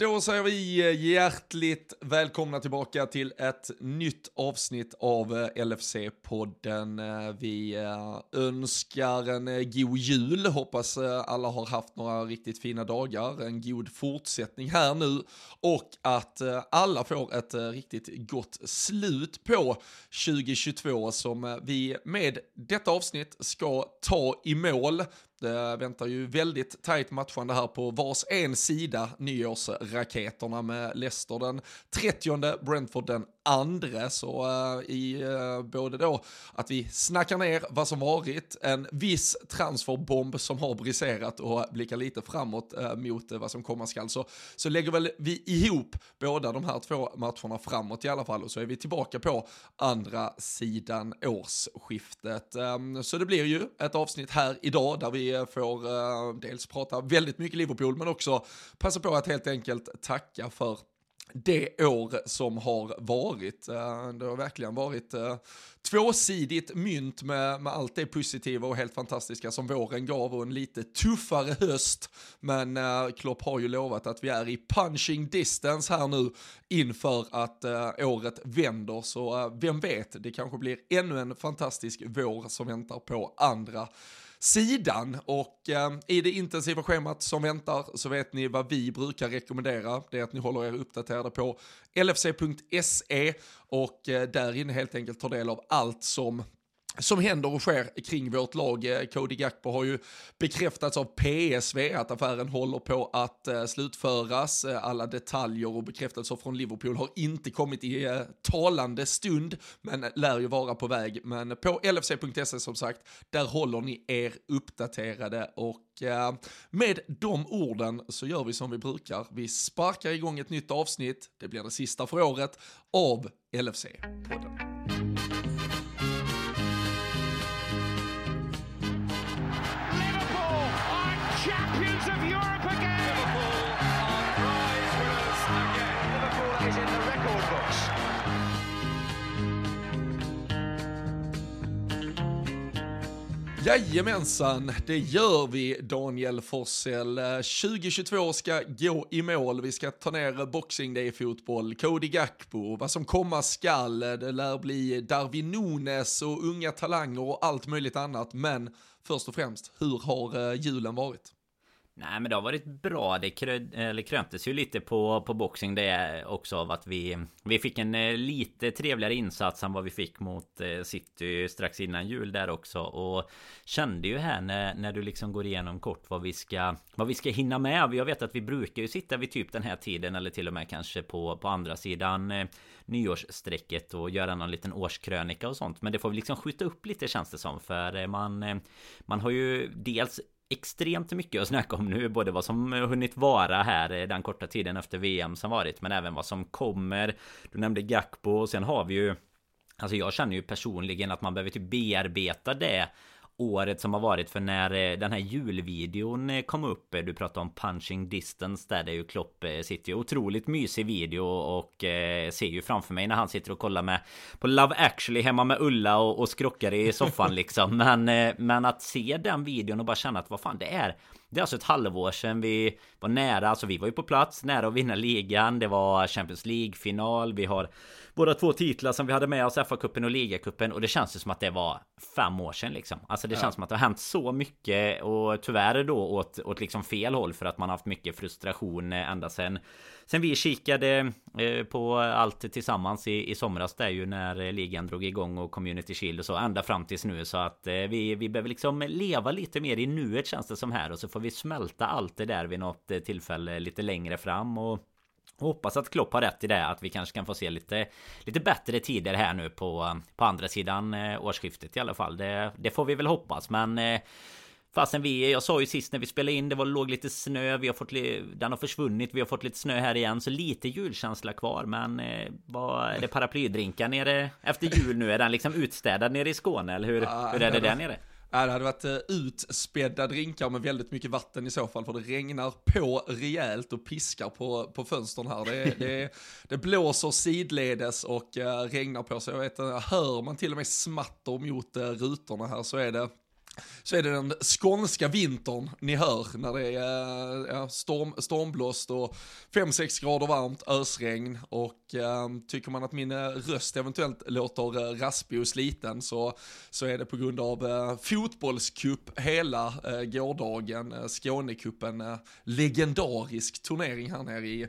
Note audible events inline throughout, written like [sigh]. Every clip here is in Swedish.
Då säger vi eh, hjärtligt välkomna tillbaka till ett nytt avsnitt av eh, LFC-podden. Eh, vi önskar en god jul, hoppas alla har haft några riktigt fina dagar, en god fortsättning här nu och att alla får ett riktigt gott slut på 2022 som vi med detta avsnitt ska ta i mål. Det väntar ju väldigt tajt matchande här på vars en sida nyårsraketerna med Leicester den 30, Brentford den andre så uh, i uh, både då att vi snackar ner vad som varit, en viss transferbomb som har briserat och blickar lite framåt uh, mot vad som komma skall, så, så lägger väl vi ihop båda de här två matcherna framåt i alla fall och så är vi tillbaka på andra sidan årsskiftet. Um, så det blir ju ett avsnitt här idag där vi får dels prata väldigt mycket Liverpool men också passa på att helt enkelt tacka för det år som har varit. Eh, det har verkligen varit eh, tvåsidigt mynt med, med allt det positiva och helt fantastiska som våren gav och en lite tuffare höst. Men eh, Klopp har ju lovat att vi är i punching distance här nu inför att eh, året vänder. Så vem vet, det kanske blir ännu en fantastisk vår som väntar på andra sidan. Och eh, i det intensiva schemat som väntar så vet ni vad vi brukar rekommendera. Det är att ni håller er uppdaterade på lfc.se och eh, där inne helt enkelt tar del av allt som som händer och sker kring vårt lag. Eh, Cody Gakpo har ju bekräftats av PSV att affären håller på att eh, slutföras. Eh, alla detaljer och bekräftelser från Liverpool har inte kommit i talande stund, men lär ju vara på väg. Men på lfc.se som sagt, där håller ni er uppdaterade och med de orden så gör vi som vi brukar. Vi sparkar igång ett nytt avsnitt, det blir det sista för året, av LFC-podden. Jajamensan, det gör vi Daniel Forsell. Eh, 2022 ska gå i mål, vi ska ta ner Boxing Day-fotboll, Cody Gakpo, vad som komma skall, eh, det lär bli Darwin Nunes och unga talanger och allt möjligt annat. Men först och främst, hur har eh, julen varit? Nej men det har varit bra. Det krö eller kröntes ju lite på, på boxing det också av att vi Vi fick en eh, lite trevligare insats än vad vi fick mot eh, City strax innan jul där också och Kände ju här när, när du liksom går igenom kort vad vi ska Vad vi ska hinna med. Jag vet att vi brukar ju sitta vid typ den här tiden eller till och med kanske på, på andra sidan eh, Nyårsstrecket och göra någon liten årskrönika och sånt Men det får vi liksom skjuta upp lite känns det som för man Man har ju dels extremt mycket att snacka om nu Både vad som hunnit vara här eh, den korta tiden efter VM som varit Men även vad som kommer. Du nämnde Gakpo och sen har vi ju Alltså jag känner ju personligen att man behöver typ bearbeta det året som har varit för när eh, den här julvideon eh, kom upp eh, Du pratade om punching distance där det ju Klopp sitter ju otroligt mysig video och ser ju framför mig när han sitter och kollar med På Love actually hemma med Ulla och, och skrockar i soffan [laughs] liksom Men, men att se den videon och bara känna att vad fan det är det är alltså ett halvår sedan vi var nära, alltså vi var ju på plats nära att vinna ligan. Det var Champions League-final. Vi har båda två titlar som vi hade med oss, FA-cupen och ligacupen. Och det känns ju som att det var fem år sedan liksom. Alltså det ja. känns som att det har hänt så mycket och tyvärr då åt, åt liksom fel håll för att man har haft mycket frustration ända sedan Sen vi kikade eh, på allt tillsammans i, i somras där ju när ligan drog igång och Community Shield och så ända fram tills nu så att eh, vi, vi behöver liksom leva lite mer i nuet känns det som här och så får vi smälta allt det där vid något eh, tillfälle lite längre fram och Hoppas att Klopp har rätt i det att vi kanske kan få se lite Lite bättre tider här nu på På andra sidan årsskiftet i alla fall Det, det får vi väl hoppas men Fastän vi, jag sa ju sist när vi spelade in, det var, låg lite snö, vi har fått, den har försvunnit, vi har fått lite snö här igen, så lite julkänsla kvar. Men eh, vad är det paraplydrinkar nere efter jul nu? Är den liksom utstädad nere i Skåne, eller hur, ah, hur är det där nere? Ja, det hade varit eh, utspädda drinkar med väldigt mycket vatten i så fall, för det regnar på rejält och piskar på, på fönstren här. Det, det, det blåser sidledes och eh, regnar på, så jag vet, hör man till och med smatter mot eh, rutorna här så är det så är det den skånska vintern ni hör när det är eh, ja, storm, stormblåst och 5-6 grader varmt, ösregn och äh, tycker man att min eh, röst eventuellt låter eh, raspig och sliten så, så är det på grund av äh, fotbollscup hela äh, gårdagen, äh, Skånekuppen, äh, legendarisk turnering här nere i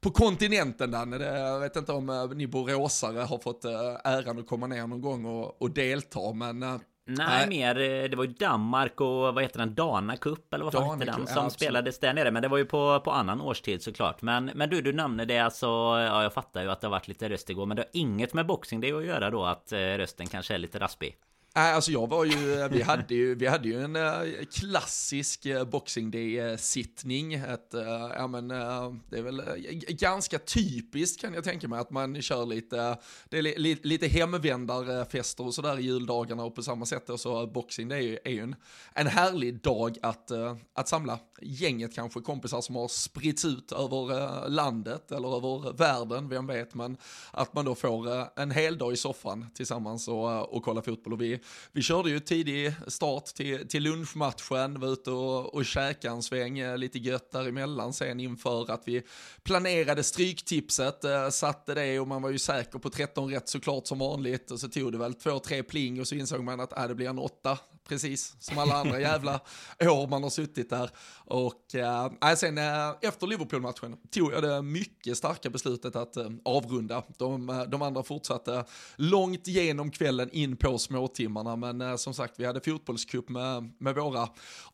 på kontinenten Danne. Jag vet inte om ni boråsare har fått äran att komma ner någon gång och, och delta, men Nej, Nej, mer eh, det var ju Danmark och vad heter den? Dana Cup eller vad fan heter den? Som ja, spelades där nere. Men det var ju på, på annan årstid såklart. Men, men du, du nämnde det alltså. Ja, jag fattar ju att det har varit lite röst igår. Men det har inget med boxing det att göra då att eh, rösten kanske är lite raspig. Nej, alltså jag var ju, vi hade ju, vi hade ju en eh, klassisk eh, Boxing Day-sittning. Ett, eh, ja men, det är väl ganska typiskt kan jag tänka mig att man kör lite, det är li, lite hemvändarfester och sådär i juldagarna och på samma sätt så Boxing Day är ju en, en härlig dag att, att samla gänget kanske, kompisar som har spritts ut över landet eller över världen, vem vet, men att man då får en hel dag i soffan tillsammans och, och kolla fotboll. Och vi, vi körde ju tidig start till, till lunchmatchen, var ute och, och käkade en sväng, eh, lite gött däremellan sen inför att vi planerade stryktipset, eh, satte det och man var ju säker på 13 rätt såklart som vanligt. Och så tog det väl två, tre pling och så insåg man att äh, det blir en åtta precis som alla andra jävla år man har suttit där. Och äh, sen äh, efter Liverpool-matchen tog jag det mycket starka beslutet att äh, avrunda. De, de andra fortsatte långt genom kvällen in på småtimmarna, men äh, som sagt, vi hade fotbollscup med, med våra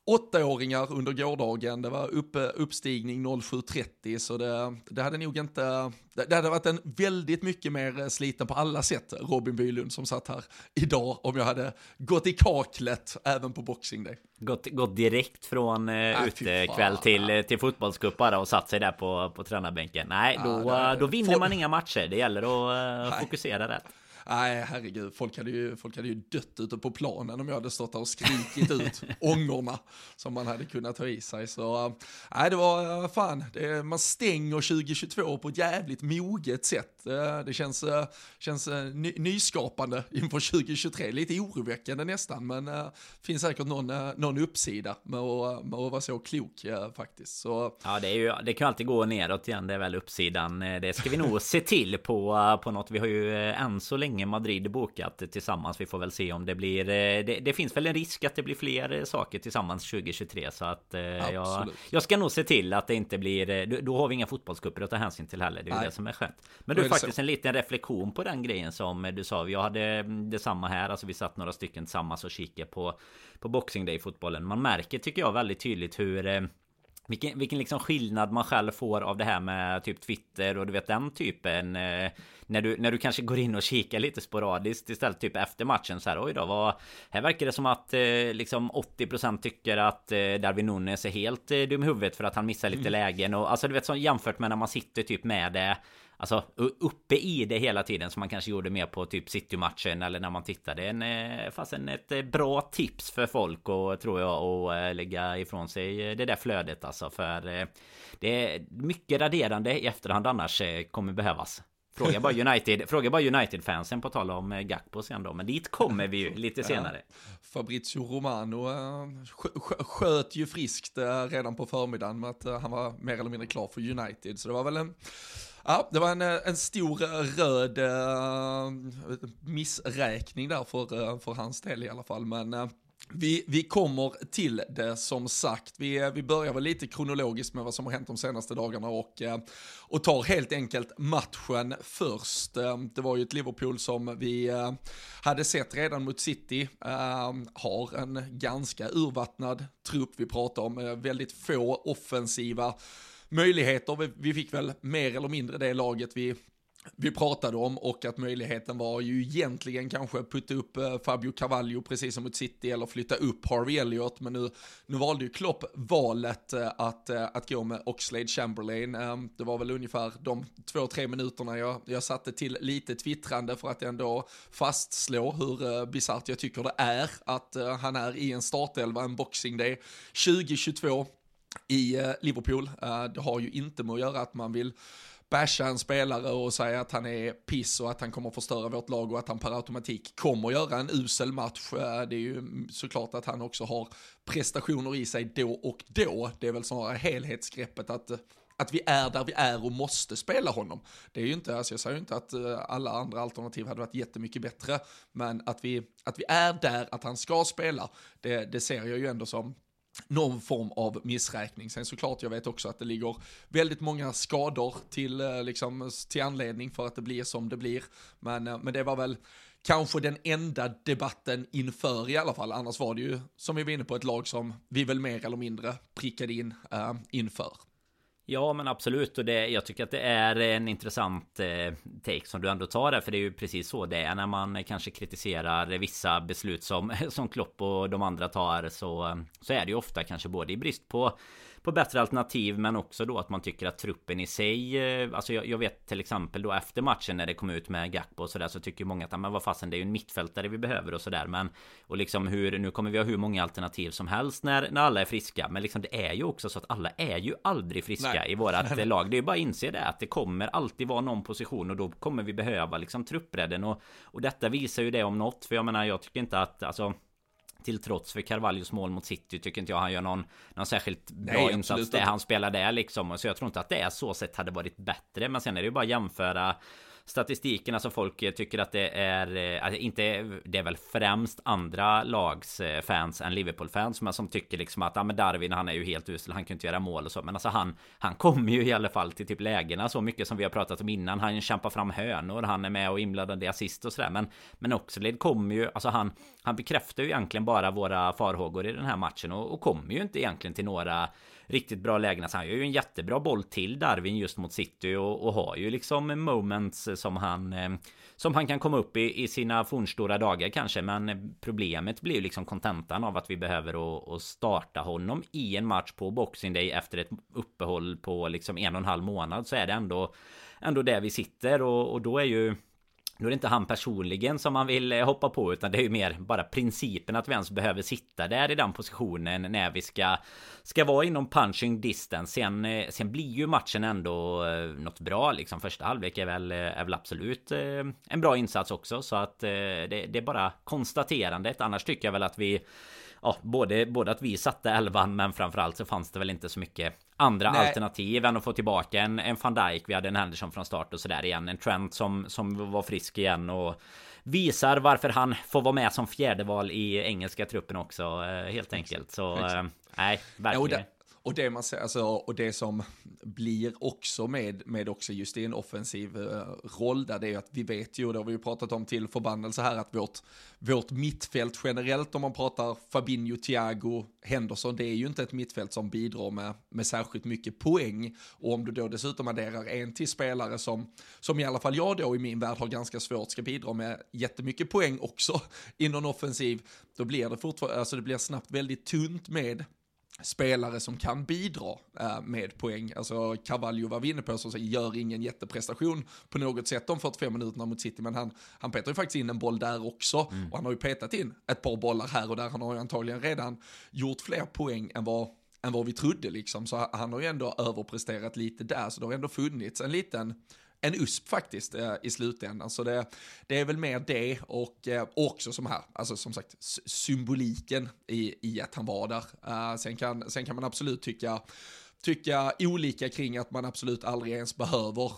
åttaåringar under gårdagen. Det var upp, uppstigning 07.30, så det, det hade nog inte det hade varit en väldigt mycket mer sliten på alla sätt Robin Bylund som satt här idag om jag hade gått i kaklet även på Boxing Day. Gått, gått direkt från äh, utekväll till, till fotbollscup och satt sig där på, på tränarbänken. Nej, då, ja, då vinner man inga matcher. Det gäller att uh, fokusera rätt. Nej, herregud, folk hade, ju, folk hade ju dött ute på planen om jag hade stått där och skrikit ut [laughs] ångorna som man hade kunnat ha i sig. Så nej, det var fan, det, man stänger 2022 på ett jävligt moget sätt. Det känns, känns ny, nyskapande inför 2023, lite oroväckande nästan, men det finns säkert någon, någon uppsida med att, med att vara så klok faktiskt. Så... Ja, det, är ju, det kan alltid gå neråt igen, det är väl uppsidan. Det ska vi nog [laughs] se till på, på något. Vi har ju än så länge länge Madrid bokat tillsammans. Vi får väl se om det blir... Eh, det, det finns väl en risk att det blir fler eh, saker tillsammans 2023 så att eh, jag, jag ska nog se till att det inte blir... Då har vi inga fotbollscuper att ta hänsyn till heller. Det är ju det som är skönt. Men du faktiskt en liten reflektion på den grejen som du sa. Jag hade mm, detsamma här. Alltså vi satt några stycken tillsammans och kikade på på Boxing Day fotbollen. Man märker tycker jag väldigt tydligt hur vilken, vilken liksom skillnad man själv får av det här med typ Twitter och du vet den typen eh, när, du, när du kanske går in och kikar lite sporadiskt istället typ efter matchen så här oj då vad Här verkar det som att eh, liksom 80% tycker att eh, Darwin Nunes är helt eh, dum i huvudet för att han missar lite mm. lägen och alltså du vet så jämfört med när man sitter typ med det Alltså uppe i det hela tiden som man kanske gjorde mer på typ City-matchen eller när man tittade. En, eh, fastän ett eh, bra tips för folk och tror jag att eh, lägga ifrån sig det där flödet alltså. För det är mycket raderande i efterhand annars kommer behövas. Fråga bara [laughs] United, fråga bara United-fansen på tal om Gakpo sen då. Men dit kommer vi ju [laughs] lite senare. Ja. Fabrizio Romano sköt ju friskt redan på förmiddagen med att han var mer eller mindre klar för United. Så det var väl en Ja, det var en, eh, en stor eh, röd uh, missräkning där för, uh, för hans del i alla fall. Men uh, vi, vi kommer till det som sagt. Vi, vi börjar väl lite kronologiskt med vad som har hänt de senaste dagarna och, och tar helt enkelt matchen först. Det var ju ett Liverpool som vi hade sett redan mot City. Har en ganska urvattnad trupp. Vi pratar om väldigt få offensiva möjligheter. Vi fick väl mer eller mindre det laget vi vi pratade om och att möjligheten var ju egentligen kanske putta upp eh, Fabio Cavallio precis som mot City eller flytta upp Harvey Elliott men nu, nu valde ju Klopp valet eh, att, eh, att gå med Oxlade Chamberlain. Det var väl ungefär de två, tre minuterna jag, jag satte till lite twittrande för att ändå fastslå hur bisarrt jag tycker det är att han är i en startelva, en boxing day 2022 i eh, Liverpool. Eh, det har ju inte med att göra att man vill basha en spelare och säga att han är piss och att han kommer förstöra vårt lag och att han per automatik kommer göra en usel match. Eh, det är ju såklart att han också har prestationer i sig då och då. Det är väl snarare helhetsgreppet att att vi är där vi är och måste spela honom. Det är ju inte, alltså jag säger ju inte att alla andra alternativ hade varit jättemycket bättre, men att vi, att vi är där, att han ska spela, det, det ser jag ju ändå som någon form av missräkning. Sen såklart, jag vet också att det ligger väldigt många skador till, eh, liksom, till anledning för att det blir som det blir. Men, eh, men det var väl kanske den enda debatten inför i alla fall. Annars var det ju, som vi var inne på, ett lag som vi väl mer eller mindre prickade in äh, inför. Ja men absolut. Och det, jag tycker att det är en intressant eh, take som du ändå tar där för det är ju precis så det är. När man kanske kritiserar vissa beslut som, [laughs] som Klopp och de andra tar så, så är det ju ofta kanske både i brist på på bättre alternativ men också då att man tycker att truppen i sig eh, Alltså jag, jag vet till exempel då efter matchen när det kom ut med Gakpo och sådär så tycker många att men vad fasen det är ju en mittfältare vi behöver och sådär. Men Och liksom hur nu kommer vi ha hur många alternativ som helst när, när alla är friska. Men liksom det är ju också så att alla är ju aldrig friska Nej. i vårat [laughs] lag. Det är ju bara att inse det att det kommer alltid vara någon position och då kommer vi behöva liksom truppbredden. Och Och detta visar ju det om något. För jag menar jag tycker inte att alltså till trots för Carvalhos mål mot City tycker inte jag han gör någon, någon särskilt bra Nej, insats det han spelar där liksom. Så jag tror inte att det är så sett hade varit bättre. Men sen är det ju bara att jämföra statistiken, alltså folk eh, tycker att det är, alltså inte, det är väl främst andra lags eh, fans än Liverpool-fans men som tycker liksom att, ja men Darwin han är ju helt usel, han kan inte göra mål och så, men alltså han, han kommer ju i alla fall till typ lägena så mycket som vi har pratat om innan, han kämpar fram hönor, han är med och inblandad i assist och sådär, men, men Oxlade kommer ju, alltså han, han bekräftar ju egentligen bara våra farhågor i den här matchen och, och kommer ju inte egentligen till några riktigt bra lägen. Alltså han gör ju en jättebra boll till Darwin just mot City och, och har ju liksom moments som han eh, som han kan komma upp i, i sina fornstora dagar kanske. Men problemet blir ju liksom kontentan av att vi behöver att starta honom i en match på Boxing Day efter ett uppehåll på liksom en och en halv månad så är det ändå ändå där vi sitter och, och då är ju nu är det inte han personligen som man vill eh, hoppa på utan det är ju mer bara principen att vi ens behöver sitta där i den positionen när vi ska Ska vara inom punching distance. Sen, eh, sen blir ju matchen ändå eh, något bra liksom. Första halvlek är väl, är väl absolut en bra insats också. Så att det, det är bara konstaterandet. Annars tycker jag väl att vi ja, både, både att vi satte elvan men framförallt så fanns det väl inte så mycket andra Nej. alternativ än att få tillbaka en, en van Dijk. Vi hade en Henderson från start och sådär igen. En Trent som, som var frisk igen och visar varför han får vara med som fjärde val i engelska truppen också eh, helt enkelt. Så eh, nej, verkligen. Och det man alltså, och det som blir också med, med också just i en offensiv uh, roll där, det är ju att vi vet ju, och det har vi ju pratat om till förbannelse här, att vårt, vårt mittfält generellt, om man pratar Fabinho, Thiago, Henderson, det är ju inte ett mittfält som bidrar med, med särskilt mycket poäng. Och om du då dessutom adderar en till spelare som, som i alla fall jag då i min värld har ganska svårt ska bidra med jättemycket poäng också [laughs] i någon offensiv, då blir det fortfarande, alltså det blir snabbt väldigt tunt med spelare som kan bidra äh, med poäng. Alltså Carvalho var vi inne på, så gör ingen jätteprestation på något sätt de 45 minuterna mot City, men han, han petar ju faktiskt in en boll där också. Mm. Och han har ju petat in ett par bollar här och där. Han har ju antagligen redan gjort fler poäng än vad än vad vi trodde liksom. Så han har ju ändå överpresterat lite där, så det har ändå funnits en liten en USP faktiskt eh, i slutändan. Så det, det är väl mer det och eh, också som här, alltså som sagt symboliken i, i att han var där. Eh, sen, kan, sen kan man absolut tycka, tycka olika kring att man absolut aldrig ens behöver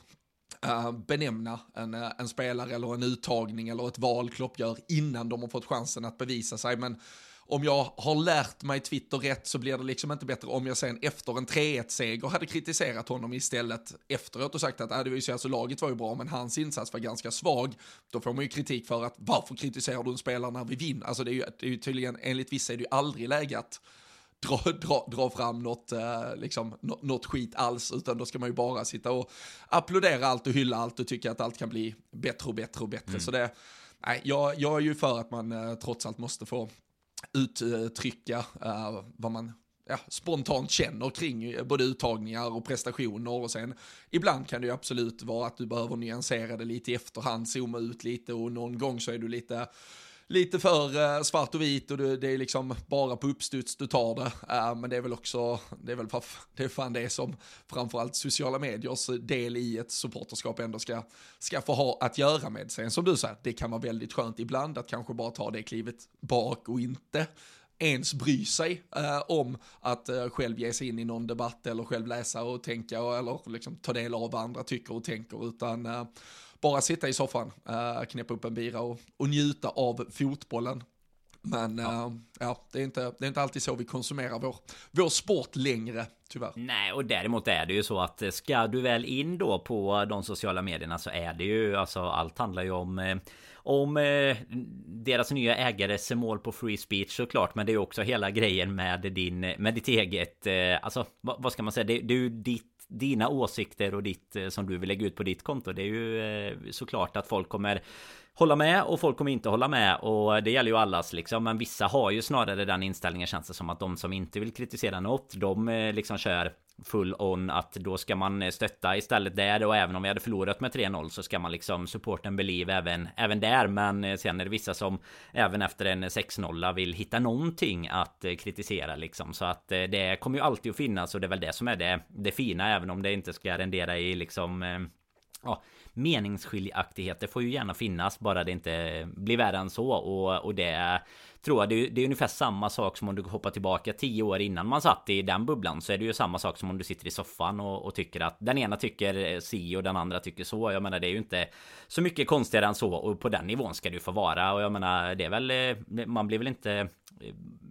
eh, benämna en, eh, en spelare eller en uttagning eller ett val Klopp gör innan de har fått chansen att bevisa sig. Men om jag har lärt mig Twitter rätt så blir det liksom inte bättre om jag sen efter en 3-1-seger hade kritiserat honom istället efteråt och sagt att äh, det var ju alltså, laget var ju bra men hans insats var ganska svag. Då får man ju kritik för att varför kritiserar du en spelare när vi vinner? Alltså det är ju, det är ju tydligen, enligt vissa är det ju aldrig läge att dra, dra, dra fram något, eh, liksom, något skit alls, utan då ska man ju bara sitta och applådera allt och hylla allt och tycka att allt kan bli bättre och bättre och bättre. Mm. Så det, nej, jag, jag är ju för att man eh, trots allt måste få uttrycka uh, vad man ja, spontant känner kring eh, både uttagningar och prestationer. Och sen ibland kan det ju absolut vara att du behöver nyansera det lite i efterhand, zooma ut lite och någon gång så är du lite lite för eh, svart och vit och det, är liksom bara på uppstuds du tar det. Eh, men det är väl också, det är väl [laughs] det är fan det som framförallt sociala mediers del i ett supporterskap ändå ska, ska få ha att göra med. Sen som du säger, det kan vara väldigt skönt ibland att kanske bara ta det klivet bak och inte ens bry sig eh, om att eh, själv ge sig in i någon debatt eller själv läsa och tänka eller liksom ta del av vad andra tycker och tänker utan eh, bara sitta i soffan, eh, knäppa upp en bira och, och njuta av fotbollen. Men ja. Uh, ja, det, är inte, det är inte alltid så vi konsumerar vår, vår sport längre, tyvärr. Nej, och däremot är det ju så att ska du väl in då på de sociala medierna så är det ju alltså allt handlar ju om eh, om eh, deras nya ägares mål på free speech såklart Men det är också hela grejen med din med ditt eget eh, Alltså vad, vad, ska man säga Det, det är ju ditt dina åsikter och ditt eh, som du vill lägga ut på ditt konto. Det är ju eh, såklart att folk kommer hålla med och folk kommer inte hålla med. Och det gäller ju allas liksom. Men vissa har ju snarare den inställningen känns det som att de som inte vill kritisera något de eh, liksom kör full on att då ska man eh, stötta istället där. Och även om vi hade förlorat med 3-0 så ska man liksom support and believe även, även där. Men eh, sen är det vissa som även efter en 6-0 vill hitta någonting att kritisera liksom. Så att det kommer ju alltid att finnas och det är väl det som är det, det fina även om det inte ska rendera i liksom ja, meningsskiljaktigheter får ju gärna finnas bara det inte blir värre än så. Och, och det tror jag det är, det är ungefär samma sak som om du hoppar tillbaka tio år innan man satt i den bubblan så är det ju samma sak som om du sitter i soffan och, och tycker att den ena tycker si och den andra tycker så. Jag menar det är ju inte så mycket konstigare än så och på den nivån ska du få vara och jag menar det är väl eh, man blir väl inte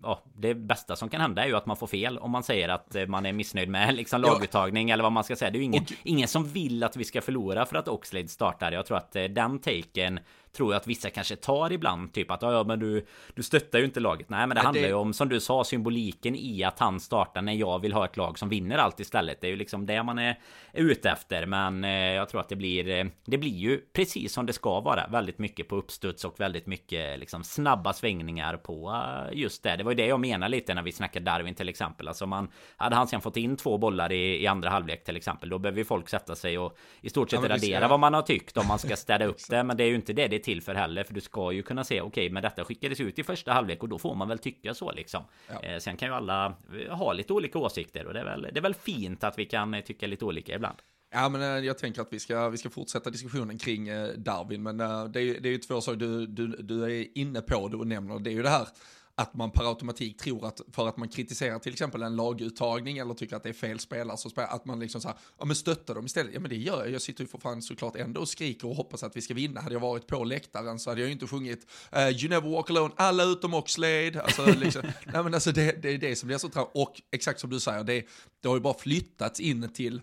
ja, det bästa som kan hända är ju att man får fel om man säger att eh, man är missnöjd med [laughs] liksom laguttagning ja. eller vad man ska säga. Det är ju ingen, och... ingen som vill att vi ska förlora för att Oxlade startar. Jag tror att eh, den taken tror jag att vissa kanske tar ibland. Typ att ja, men du, du stöttar ju inte laget. Nej, men det Nej, handlar det... ju om som du sa symboliken i att han startar när jag vill ha ett lag som vinner allt istället. Det är ju liksom det man är ute efter. Men eh, jag tror att det blir eh, det blir ju precis som det ska vara. Väldigt mycket på uppstuds och väldigt mycket liksom snabba svängningar på uh, just det. Det var ju det jag menade lite när vi snackade Darwin till exempel. Alltså man hade han sen fått in två bollar i, i andra halvlek till exempel. Då behöver ju folk sätta sig och i stort sett ja, radera vad man har tyckt om man ska städa upp [laughs] det. Men det är ju inte det det till för heller. För du ska ju kunna se okej, okay, men detta skickades ut i första halvlek och då får man väl tycka så liksom. Ja. Eh, sen kan ju alla eh, ha lite olika åsikter och det är väl, det är väl fint att vi kan eh, tycka lite olika ibland. Ja, men eh, jag tänker att vi ska, vi ska fortsätta diskussionen kring eh, Darwin, men eh, det är, det är ju två saker du, du, du är inne på, och nämner, det är ju det här att man per automatik tror att för att man kritiserar till exempel en laguttagning eller tycker att det är fel spelare så spelar, att man liksom så här, ja men stöttar dem istället. Ja men det gör jag, jag sitter ju för fan såklart ändå och skriker och hoppas att vi ska vinna. Hade jag varit på läktaren så hade jag ju inte sjungit uh, You never walk alone, alla utom Oxlade. Alltså, liksom, [laughs] nej men alltså det, det är det som blir så traumatiskt. Och exakt som du säger, det, det har ju bara flyttats in till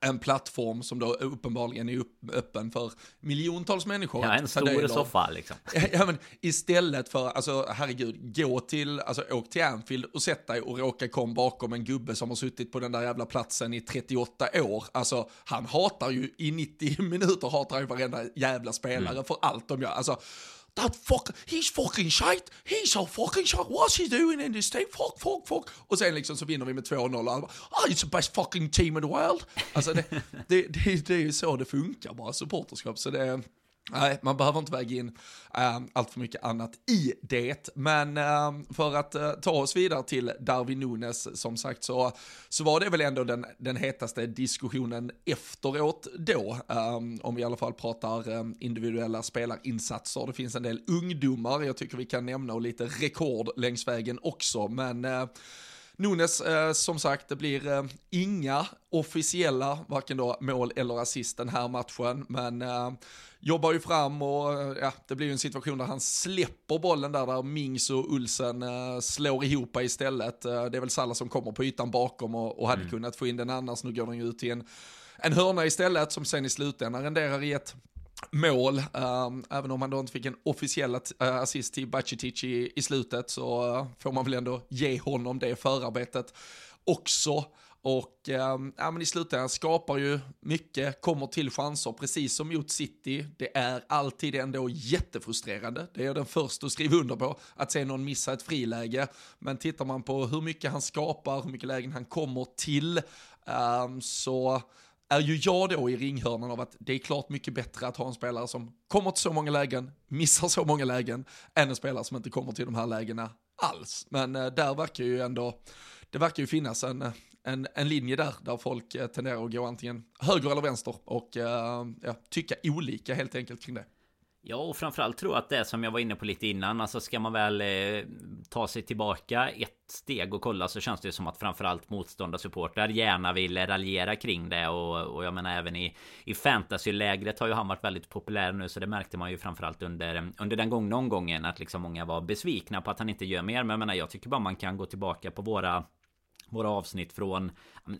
en plattform som då uppenbarligen är öppen för miljontals människor. Ja, en stor soffa liksom. [laughs] Ja, men istället för, alltså herregud, gå till, alltså åk till Anfield och sätt dig och råka kom bakom en gubbe som har suttit på den där jävla platsen i 38 år. Alltså, han hatar ju i 90 minuter, hatar ju varenda jävla spelare mm. för allt de gör. Alltså, That fuck, he's fucking shite, he's so fucking shite, what's he doing in this team, fuck, fuck, fuck. Och sen liksom så vinner vi med 2-0 och alla bara, ah, oh, it's the best fucking team in the world. Alltså det, det, det, det är ju så det funkar bara, supporterskap. Så det, Nej, man behöver inte väga in äh, allt för mycket annat i det. Men äh, för att äh, ta oss vidare till Darwin Nunes, som sagt, så, så var det väl ändå den, den hetaste diskussionen efteråt då. Ehm, om vi i alla fall pratar individuella spelarinsatser. Det finns en del ungdomar, jag tycker vi kan nämna, och lite rekord längs vägen också. Men äh, Nunes, eh, som sagt, det blir eh, inga officiella, varken då mål eller assist den här matchen, men eh, jobbar ju fram och ja, det blir ju en situation där han släpper bollen där, där Mings och Ulsen uh, slår ihop istället. Uh, det är väl Salah som kommer på ytan bakom och, och hade mm. kunnat få in den annars. Nu går den ju ut till en, en hörna istället som sen i slutändan renderar i ett mål. Um, även om han då inte fick en officiell uh, assist till Bacicic i, i slutet så uh, får man väl ändå ge honom det förarbetet också. Och eh, ja, men i slutändan skapar ju mycket, kommer till chanser, precis som mot City. Det är alltid ändå jättefrustrerande. Det är jag den första att skriva under på, att se någon missa ett friläge. Men tittar man på hur mycket han skapar, hur mycket lägen han kommer till, eh, så är ju jag då i ringhörnan av att det är klart mycket bättre att ha en spelare som kommer till så många lägen, missar så många lägen, än en spelare som inte kommer till de här lägena alls. Men eh, där verkar ju ändå, det verkar ju finnas en, eh, en, en linje där, där folk eh, tenderar att gå antingen höger eller vänster och ja, tycka olika helt enkelt kring det. Ja, och framförallt tror jag att det som jag var inne på lite innan, alltså ska man väl eh, ta sig tillbaka ett steg och kolla så känns det som att framförallt motståndarsupportrar gärna vill raljera kring det och, och jag menar även i, i fantasylägret har ju han varit väldigt populär nu så det märkte man ju framförallt under, under den gångna omgången att liksom många var besvikna på att han inte gör mer. Men jag menar, jag tycker bara man kan gå tillbaka på våra våra avsnitt från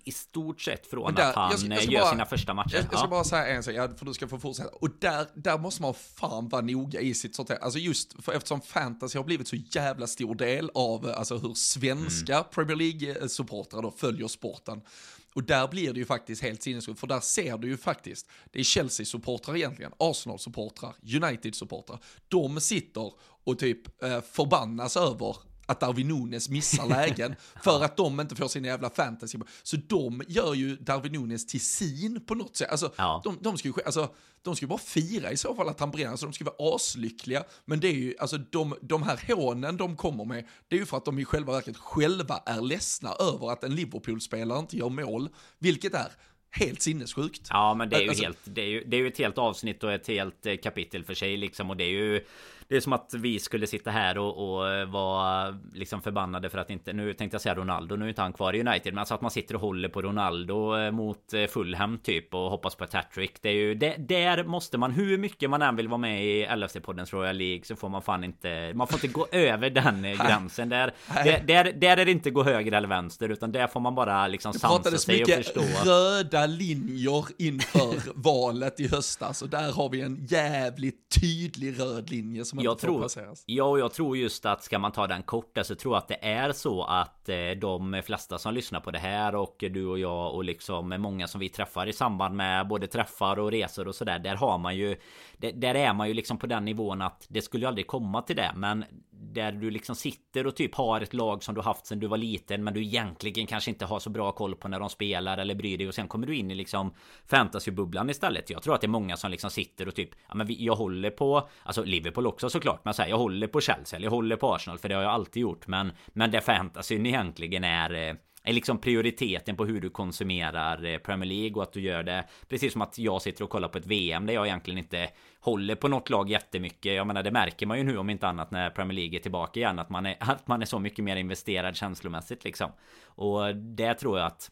i stort sett från där, att han jag, jag gör bara, sina första matcher. Jag, jag ska ja. bara säga en sak, ja, för du ska få fortsätta. Och där, där måste man fan vara noga i sitt sortering. Alltså just för, eftersom fantasy har blivit så jävla stor del av alltså hur svenska mm. Premier League-supportrar då följer sporten. Och där blir det ju faktiskt helt sinnessjukt, för där ser du ju faktiskt, det är Chelsea-supportrar egentligen, Arsenal-supportrar, United-supportrar. De sitter och typ eh, förbannas över att Darwin Nunes missar [laughs] lägen för att de inte får sina jävla fantasy. Så de gör ju Darwin Nunes till sin på något sätt. Alltså, ja. de, de, ska ju, alltså, de ska ju bara fira i så fall att han brinner, alltså de ska vara aslyckliga. Men det är ju, alltså de, de här hånen de kommer med, det är ju för att de i själva verket själva är ledsna över att en Liverpool-spelare inte gör mål, vilket är helt sinnessjukt. Ja, men det är ju alltså, helt, det är ju, det är ju ett helt avsnitt och ett helt eh, kapitel för sig liksom och det är ju det är som att vi skulle sitta här och, och vara liksom förbannade för att inte... Nu tänkte jag säga Ronaldo, nu är inte han kvar i United. Men alltså att man sitter och håller på Ronaldo eh, mot eh, Fulham typ och hoppas på ett hattrick. Det är ju... Det, där måste man, hur mycket man än vill vara med i LFC-poddens Royal League så får man fan inte... Man får inte gå [laughs] över den eh, gränsen. Där, där, där, där är det inte gå höger eller vänster utan där får man bara liksom sansa sig och förstå. röda linjer inför [laughs] valet i höstas och där har vi en jävligt tydlig röd linje som jag tror, Ja, och jag tror just att ska man ta den korta så tror jag att det är så att eh, de flesta som lyssnar på det här och du och jag och liksom många som vi träffar i samband med både träffar och resor och sådär. Där har man ju där är man ju liksom på den nivån att det skulle ju aldrig komma till det. Men där du liksom sitter och typ har ett lag som du haft sedan du var liten men du egentligen kanske inte har så bra koll på när de spelar eller bryr dig och sen kommer du in i liksom fantasybubblan istället. Jag tror att det är många som liksom sitter och typ ja men jag håller på alltså Liverpool också såklart men så här, jag håller på Chelsea eller jag håller på Arsenal för det har jag alltid gjort men men det fantasyn egentligen är eh, är liksom prioriteten på hur du konsumerar eh, Premier League och att du gör det. Precis som att jag sitter och kollar på ett VM där jag egentligen inte håller på något lag jättemycket. Jag menar det märker man ju nu om inte annat när Premier League är tillbaka igen Att man är, [laughs] att man är så mycket mer investerad känslomässigt liksom. Och det tror jag att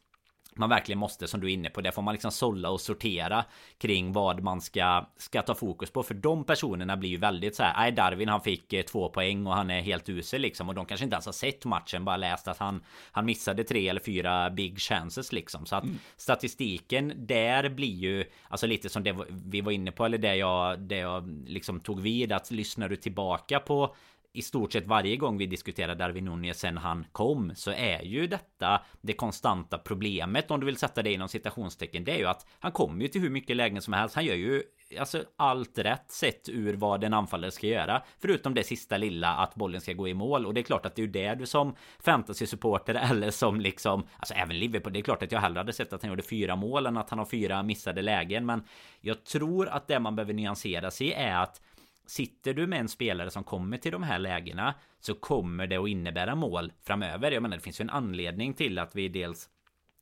man verkligen måste som du är inne på. Det får man liksom sålla och sortera kring vad man ska, ska ta fokus på. För de personerna blir ju väldigt så här. Nej, Darwin han fick eh, två poäng och han är helt usel liksom. Och de kanske inte ens har sett matchen, bara läst att han, han missade tre eller fyra big chances liksom. Så att mm. statistiken där blir ju alltså lite som det vi var inne på eller det jag, det jag liksom tog vid. Att lyssnar du tillbaka på i stort sett varje gång vi diskuterar Darwin Nunez sen han kom så är ju detta det konstanta problemet om du vill sätta det inom citationstecken. Det är ju att han kommer ju till hur mycket lägen som helst. Han gör ju alltså allt rätt sett ur vad en anfallare ska göra. Förutom det sista lilla att bollen ska gå i mål. Och det är klart att det är ju det du som fantasy-supporter [laughs] eller som liksom Alltså även Liverpool. Det är klart att jag hellre hade sett att han gjorde fyra mål än att han har fyra missade lägen. Men jag tror att det man behöver nyansera sig är att Sitter du med en spelare som kommer till de här lägena så kommer det att innebära mål framöver. Jag menar det finns ju en anledning till att vi dels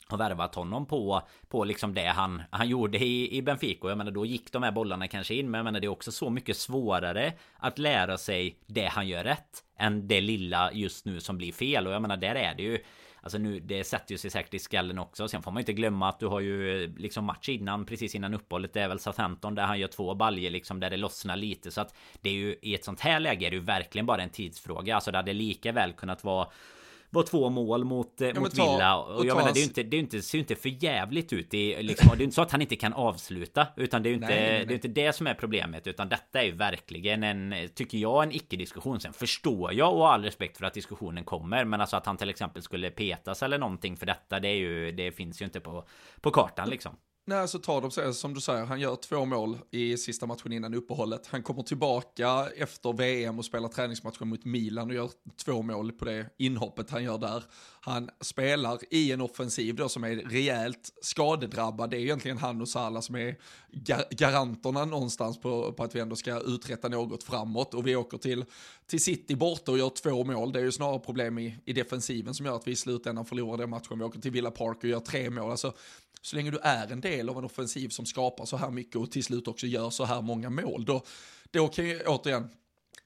har värvat honom på, på liksom det han, han gjorde i, i Benfica. Jag menar då gick de här bollarna kanske in. Men jag menar det är också så mycket svårare att lära sig det han gör rätt. Än det lilla just nu som blir fel. Och jag menar där är det ju Alltså nu, det sätter ju sig säkert i skallen också. Sen får man inte glömma att du har ju eh, liksom match innan, precis innan uppehållet. Det är väl Southampton där han gör två baljer liksom, där det lossnar lite. Så att det är ju i ett sånt här läge är det ju verkligen bara en tidsfråga. Alltså det hade lika väl kunnat vara var två mål mot, eh, ja, mot ta, Villa. Och, och jag menar det är inte, det är inte, ser ju inte för jävligt ut i liksom, Det är inte så att han inte kan avsluta. Utan det är ju inte, nej, nej, nej. Det, är inte det som är problemet. Utan detta är ju verkligen en, tycker jag, en icke-diskussion. Sen förstår jag och all respekt för att diskussionen kommer. Men alltså att han till exempel skulle petas eller någonting för detta. Det är ju, det finns ju inte på, på kartan liksom. Nej, alltså, så tar de sig, som du säger, han gör två mål i sista matchen innan uppehållet. Han kommer tillbaka efter VM och spelar träningsmatchen mot Milan och gör två mål på det inhoppet han gör där. Han spelar i en offensiv då som är rejält skadedrabbad. Det är egentligen han och Salah som är gar garanterna någonstans på, på att vi ändå ska uträtta något framåt. Och vi åker till, till City borta och gör två mål. Det är ju snarare problem i, i defensiven som gör att vi i slutändan förlorar den matchen. Vi åker till Villa Park och gör tre mål. Alltså, så länge du är en del av en offensiv som skapar så här mycket och till slut också gör så här många mål, då, då kan ju återigen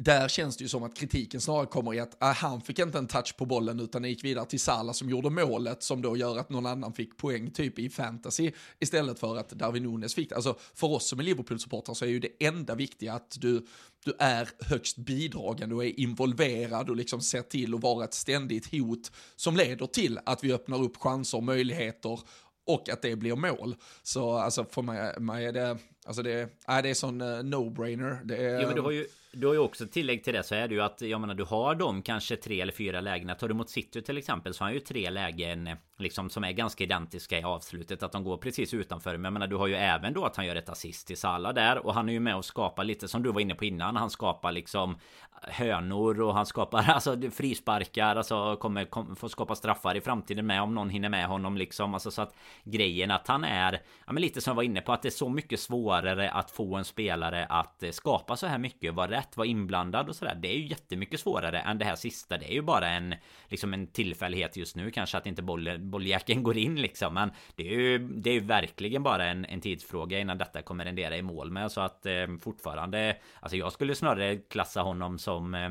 där känns det ju som att kritiken snarare kommer i att äh, han fick inte en touch på bollen utan det gick vidare till Salah som gjorde målet som då gör att någon annan fick poäng typ i fantasy istället för att Darwin Nunes fick det. Alltså för oss som är Liverpool-supportrar så är ju det enda viktiga att du, du är högst bidragande och är involverad och liksom ser till att vara ett ständigt hot som leder till att vi öppnar upp chanser och möjligheter och att det blir mål. Så alltså för mig, mig är det, alltså det, äh, det är sån uh, no-brainer. Det är, jo, men du har ju du har ju också tillägg till det så är det ju att jag menar du har de kanske tre eller fyra lägena. Tar du mot City till exempel så har han ju tre lägen eh, liksom som är ganska identiska i avslutet att de går precis utanför. Men jag menar du har ju även då att han gör ett assist till Salah där och han är ju med och skapar lite som du var inne på innan. Han skapar liksom eh, hönor och han skapar [laughs] alltså frisparkar alltså kommer kom, få skapa straffar i framtiden med om någon hinner med honom liksom alltså så att grejen att han är ja men lite som jag var inne på att det är så mycket svårare att få en spelare att eh, skapa så här mycket vara rätt vara inblandad och sådär. Det är ju jättemycket svårare än det här sista. Det är ju bara en liksom en tillfällighet just nu kanske att inte bollen bolljäkeln går in liksom. Men det är ju det är ju verkligen bara en, en tidsfråga innan detta kommer rendera i mål med. Så att eh, fortfarande alltså jag skulle snarare klassa honom som som eh,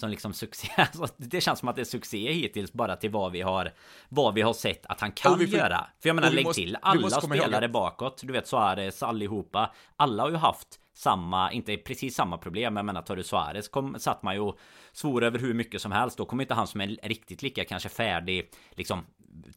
som liksom succé. [laughs] Alltså, det känns som att det är succé hittills bara till vad vi har vad vi har sett att han kan får, göra. För jag menar lägg måste, till alla spelare bakåt. Du vet Suarez allihopa. Alla har ju haft samma, inte precis samma problem. Jag menar tar du Suarez kom, satt man ju svor över hur mycket som helst. Då kommer inte han som är riktigt lika kanske färdig liksom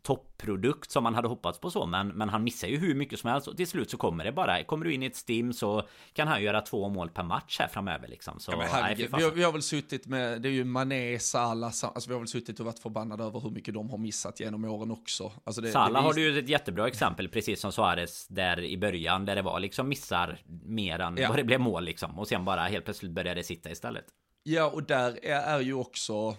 topprodukt som man hade hoppats på så men, men han missar ju hur mycket som helst. Och till slut så kommer det bara Kommer du in i ett stim så kan han göra två mål per match här framöver liksom. Så, ja, nej, vi, har, vi, har, väl suttit med Det är ju Mané, Salah Alltså vi har väl suttit och varit förbannade över hur mycket de har missat genom åren också. Alltså det, Salah det, har du ju ett jättebra exempel Precis som Suarez där i början Där det var liksom missar mer än ja. vad det blev mål liksom Och sen bara helt plötsligt började det sitta istället. Ja, och där är, är ju också,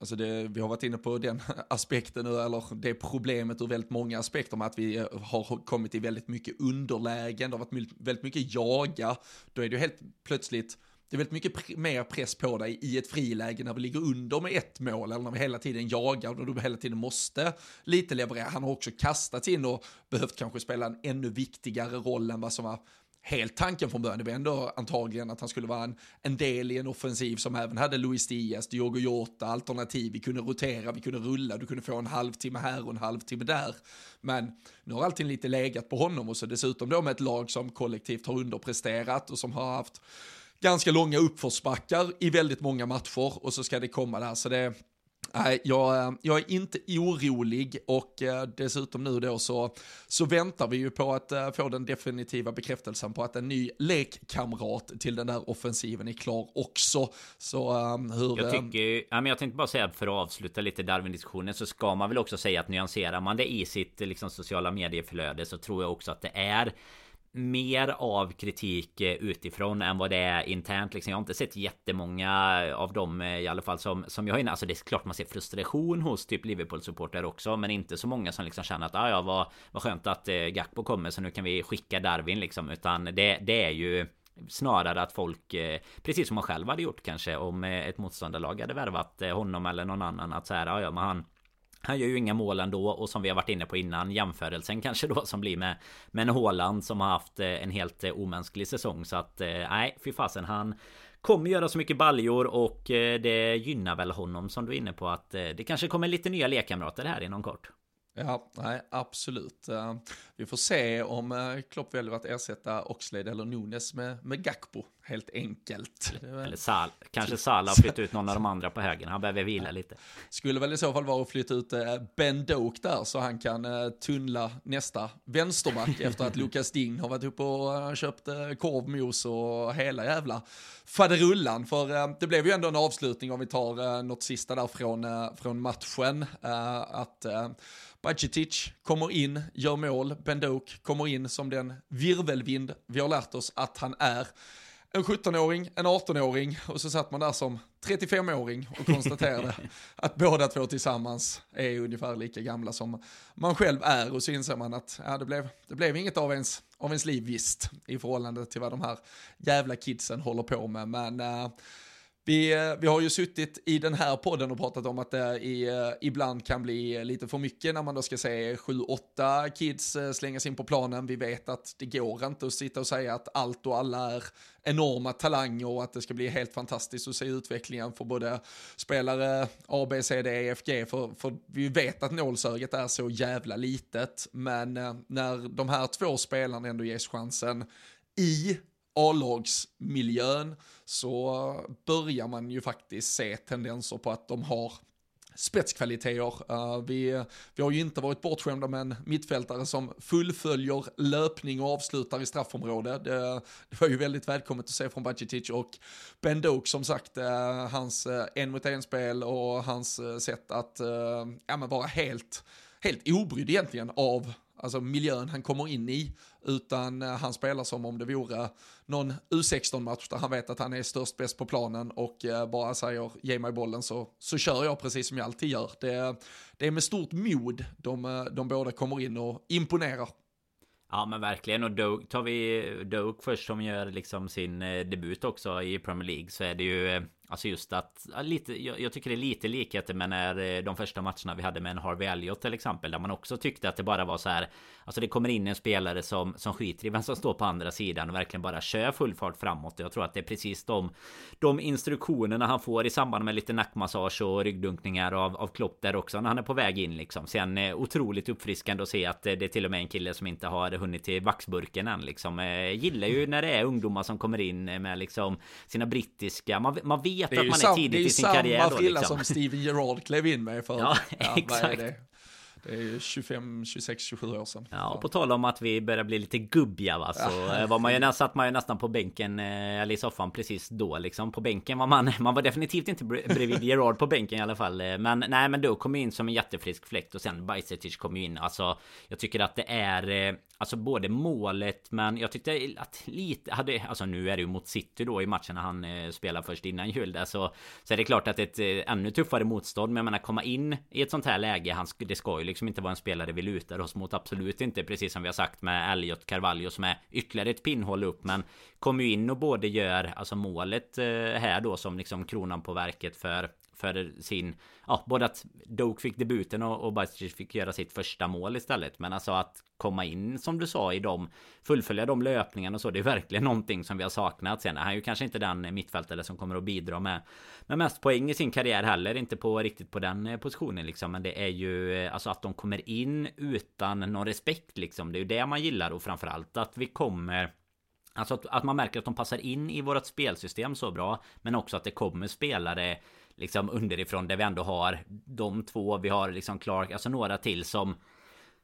alltså det, vi har varit inne på den [laughs] aspekten nu, eller det problemet ur väldigt många aspekter med att vi eh, har kommit i väldigt mycket underlägen, det har varit väldigt mycket jaga, då är det ju helt plötsligt, det är väldigt mycket pr mer press på dig i ett friläge när vi ligger under med ett mål eller när vi hela tiden jagar och du hela tiden måste lite leverera. Han har också kastats in och behövt kanske spela en ännu viktigare roll än vad som var helt tanken från början. Det var ändå antagligen att han skulle vara en, en del i en offensiv som även hade Luis Diaz, Diogo Jota, alternativ. Vi kunde rotera, vi kunde rulla, du kunde få en halvtimme här och en halvtimme där. Men nu har allting lite legat på honom och så dessutom då med ett lag som kollektivt har underpresterat och som har haft ganska långa uppförsbackar i väldigt många matcher och så ska det komma där. Så det, Nej, jag, eh, jag är inte orolig och eh, dessutom nu då så, så väntar vi ju på att eh, få den definitiva bekräftelsen på att en ny lekkamrat till den där offensiven är klar också. Så hur... Jag tycker, ja, men jag tänkte bara säga för att avsluta lite Darwin-diskussionen så ska man väl också säga att nyanserar man det i sitt liksom, sociala medieflöde så tror jag också att det är mer av kritik eh, utifrån än vad det är internt liksom. Jag har inte sett jättemånga av dem eh, i alla fall som, som jag har inne. Alltså det är klart man ser frustration hos typ Liverpool-supporter också. Men inte så många som liksom känner att ah, ja, vad, vad skönt att eh, Gakpo kommer så nu kan vi skicka Darwin liksom. Utan det, det är ju Snarare att folk, eh, precis som man själv hade gjort kanske om ett motståndarlag hade värvat honom eller någon annan att så här, ja, ja men han han gör ju inga mål ändå och som vi har varit inne på innan jämförelsen [laughs] kanske då som blir med Men Håland som har haft eh, en helt eh, omänsklig säsong så att eh, nej fy fasen han kommer göra så mycket baljor och det gynnar väl honom som du är inne på att det kanske kommer lite nya lekkamrater här inom kort. Ja, nej, absolut. Uh, vi får se om uh, Klopp väljer att ersätta Oxlade eller Nunes med, med Gakpo, helt enkelt. Eller Sal kanske Salah flyttat ut någon av de andra på högen. Han behöver vila lite. Skulle väl i så fall vara att flytta ut uh, Ben Doak där så han kan tunnla nästa vänsterback [laughs] efter att Lukas Ding har varit uppe och köpt korvmos och hela jävla faderullan. För det blev ju ändå en avslutning om vi tar något sista där från, från matchen. att Bajcetic kommer in, gör mål, Bendok kommer in som den virvelvind vi har lärt oss att han är. En 17-åring, en 18-åring och så satt man där som 35-åring och konstaterade [laughs] att båda två tillsammans är ungefär lika gamla som man själv är. Och så inser man att ja, det, blev, det blev inget av ens, av ens liv visst i förhållande till vad de här jävla kidsen håller på med. Men uh, vi, eh, vi har ju suttit i den här podden och pratat om att det i, eh, ibland kan bli lite för mycket när man då ska se 7-8 kids eh, slängas in på planen. Vi vet att det går inte att sitta och säga att allt och alla är enorma talanger och att det ska bli helt fantastiskt att se utvecklingen för både spelare A, B, C, D, E, F, G. För, för vi vet att nålsögat är så jävla litet. Men när de här två spelarna ändå ges chansen i A-lagsmiljön så börjar man ju faktiskt se tendenser på att de har spetskvaliteter. Uh, vi, vi har ju inte varit bortskämda med en mittfältare som fullföljer löpning och avslutar i straffområde. Det, det var ju väldigt välkommet att se från Bacicic och Ben Doak som sagt, uh, hans uh, en mot en spel och hans sätt att ja, men vara helt, helt obrydd egentligen av alltså miljön han kommer in i, utan eh, han spelar som om det vore någon U16-match där han vet att han är störst bäst på planen och eh, bara säger ge mig bollen så, så kör jag precis som jag alltid gör. Det, det är med stort mod de, eh, de båda kommer in och imponerar. Ja men verkligen och Doak, tar vi Doak först som gör liksom sin debut också i Premier League så är det ju Alltså just att lite, jag, jag, tycker det är lite likheter med när eh, de första matcherna vi hade med en Harvey Elliot till exempel Där man också tyckte att det bara var så här Alltså det kommer in en spelare som, som skiter i vem som står på andra sidan och verkligen bara kör full fart framåt. Jag tror att det är precis de De instruktionerna han får i samband med lite nackmassage och ryggdunkningar av, av Klopp där också när han är på väg in liksom. Sen eh, otroligt uppfriskande att se att eh, det är till och med en kille som inte har hunnit till vaxburken än liksom. Gillar ju när det är ungdomar som kommer in med liksom Sina brittiska Man, man vet vet att man är tidigt i sin karriär. Det är ju samma frilla liksom. som Steven Gerrard klev in med för, ja, ja exakt. Det är ju 25, 26, 27 år sedan. Ja, och på tal om att vi börjar bli lite gubbiga va. Så ja. var man ju, satt man ju nästan på bänken, eh, eller i soffan precis då liksom. På bänken var man, [laughs] man var definitivt inte bredvid Gerard på bänken i alla fall. Eh, men nej, men då kom in som en jättefrisk fläkt och sen Bajsetic kom ju in. Alltså, jag tycker att det är, eh, alltså både målet, men jag tyckte att lite hade, alltså nu är det ju mot City då i matchen när han spelar först innan jul där så, så är det klart att ett ännu tuffare motstånd. Men jag menar komma in i ett sånt här läge, han, det ska ju liksom inte vara en spelare vi lutar oss mot. Absolut inte. Precis som vi har sagt med Elliot Carvalho som är ytterligare ett pinnhål upp. Men kommer ju in och både gör alltså målet eh, här då som liksom kronan på verket för för sin... Ja, både att Doak fick debuten och, och Bajcic fick göra sitt första mål istället. Men alltså att komma in som du sa i dem, fullfölja de löpningarna och så. Det är verkligen någonting som vi har saknat. Sen är han ju kanske inte den mittfältare som kommer att bidra med, med mest poäng i sin karriär heller. Inte på riktigt på den eh, positionen liksom. Men det är ju eh, alltså att de kommer in utan någon respekt liksom. Det är ju det man gillar och framförallt att vi kommer Alltså att, att, man märker att de passar in i vårt spelsystem så bra Men också att det kommer spelare liksom underifrån där vi ändå har de två. Vi har liksom Clark, alltså några till som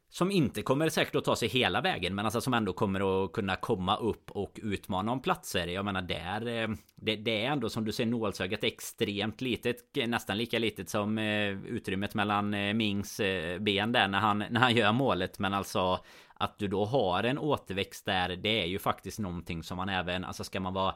som inte kommer säkert att ta sig hela vägen men alltså som ändå kommer att kunna komma upp och utmana om platser. Jag menar där eh, det, det är ändå som du ser nålsögat extremt litet. Nästan lika litet som eh, utrymmet mellan eh, Mings ben där när han, när han gör målet. Men alltså att du då har en återväxt där. Det är ju faktiskt någonting som man även, alltså ska man vara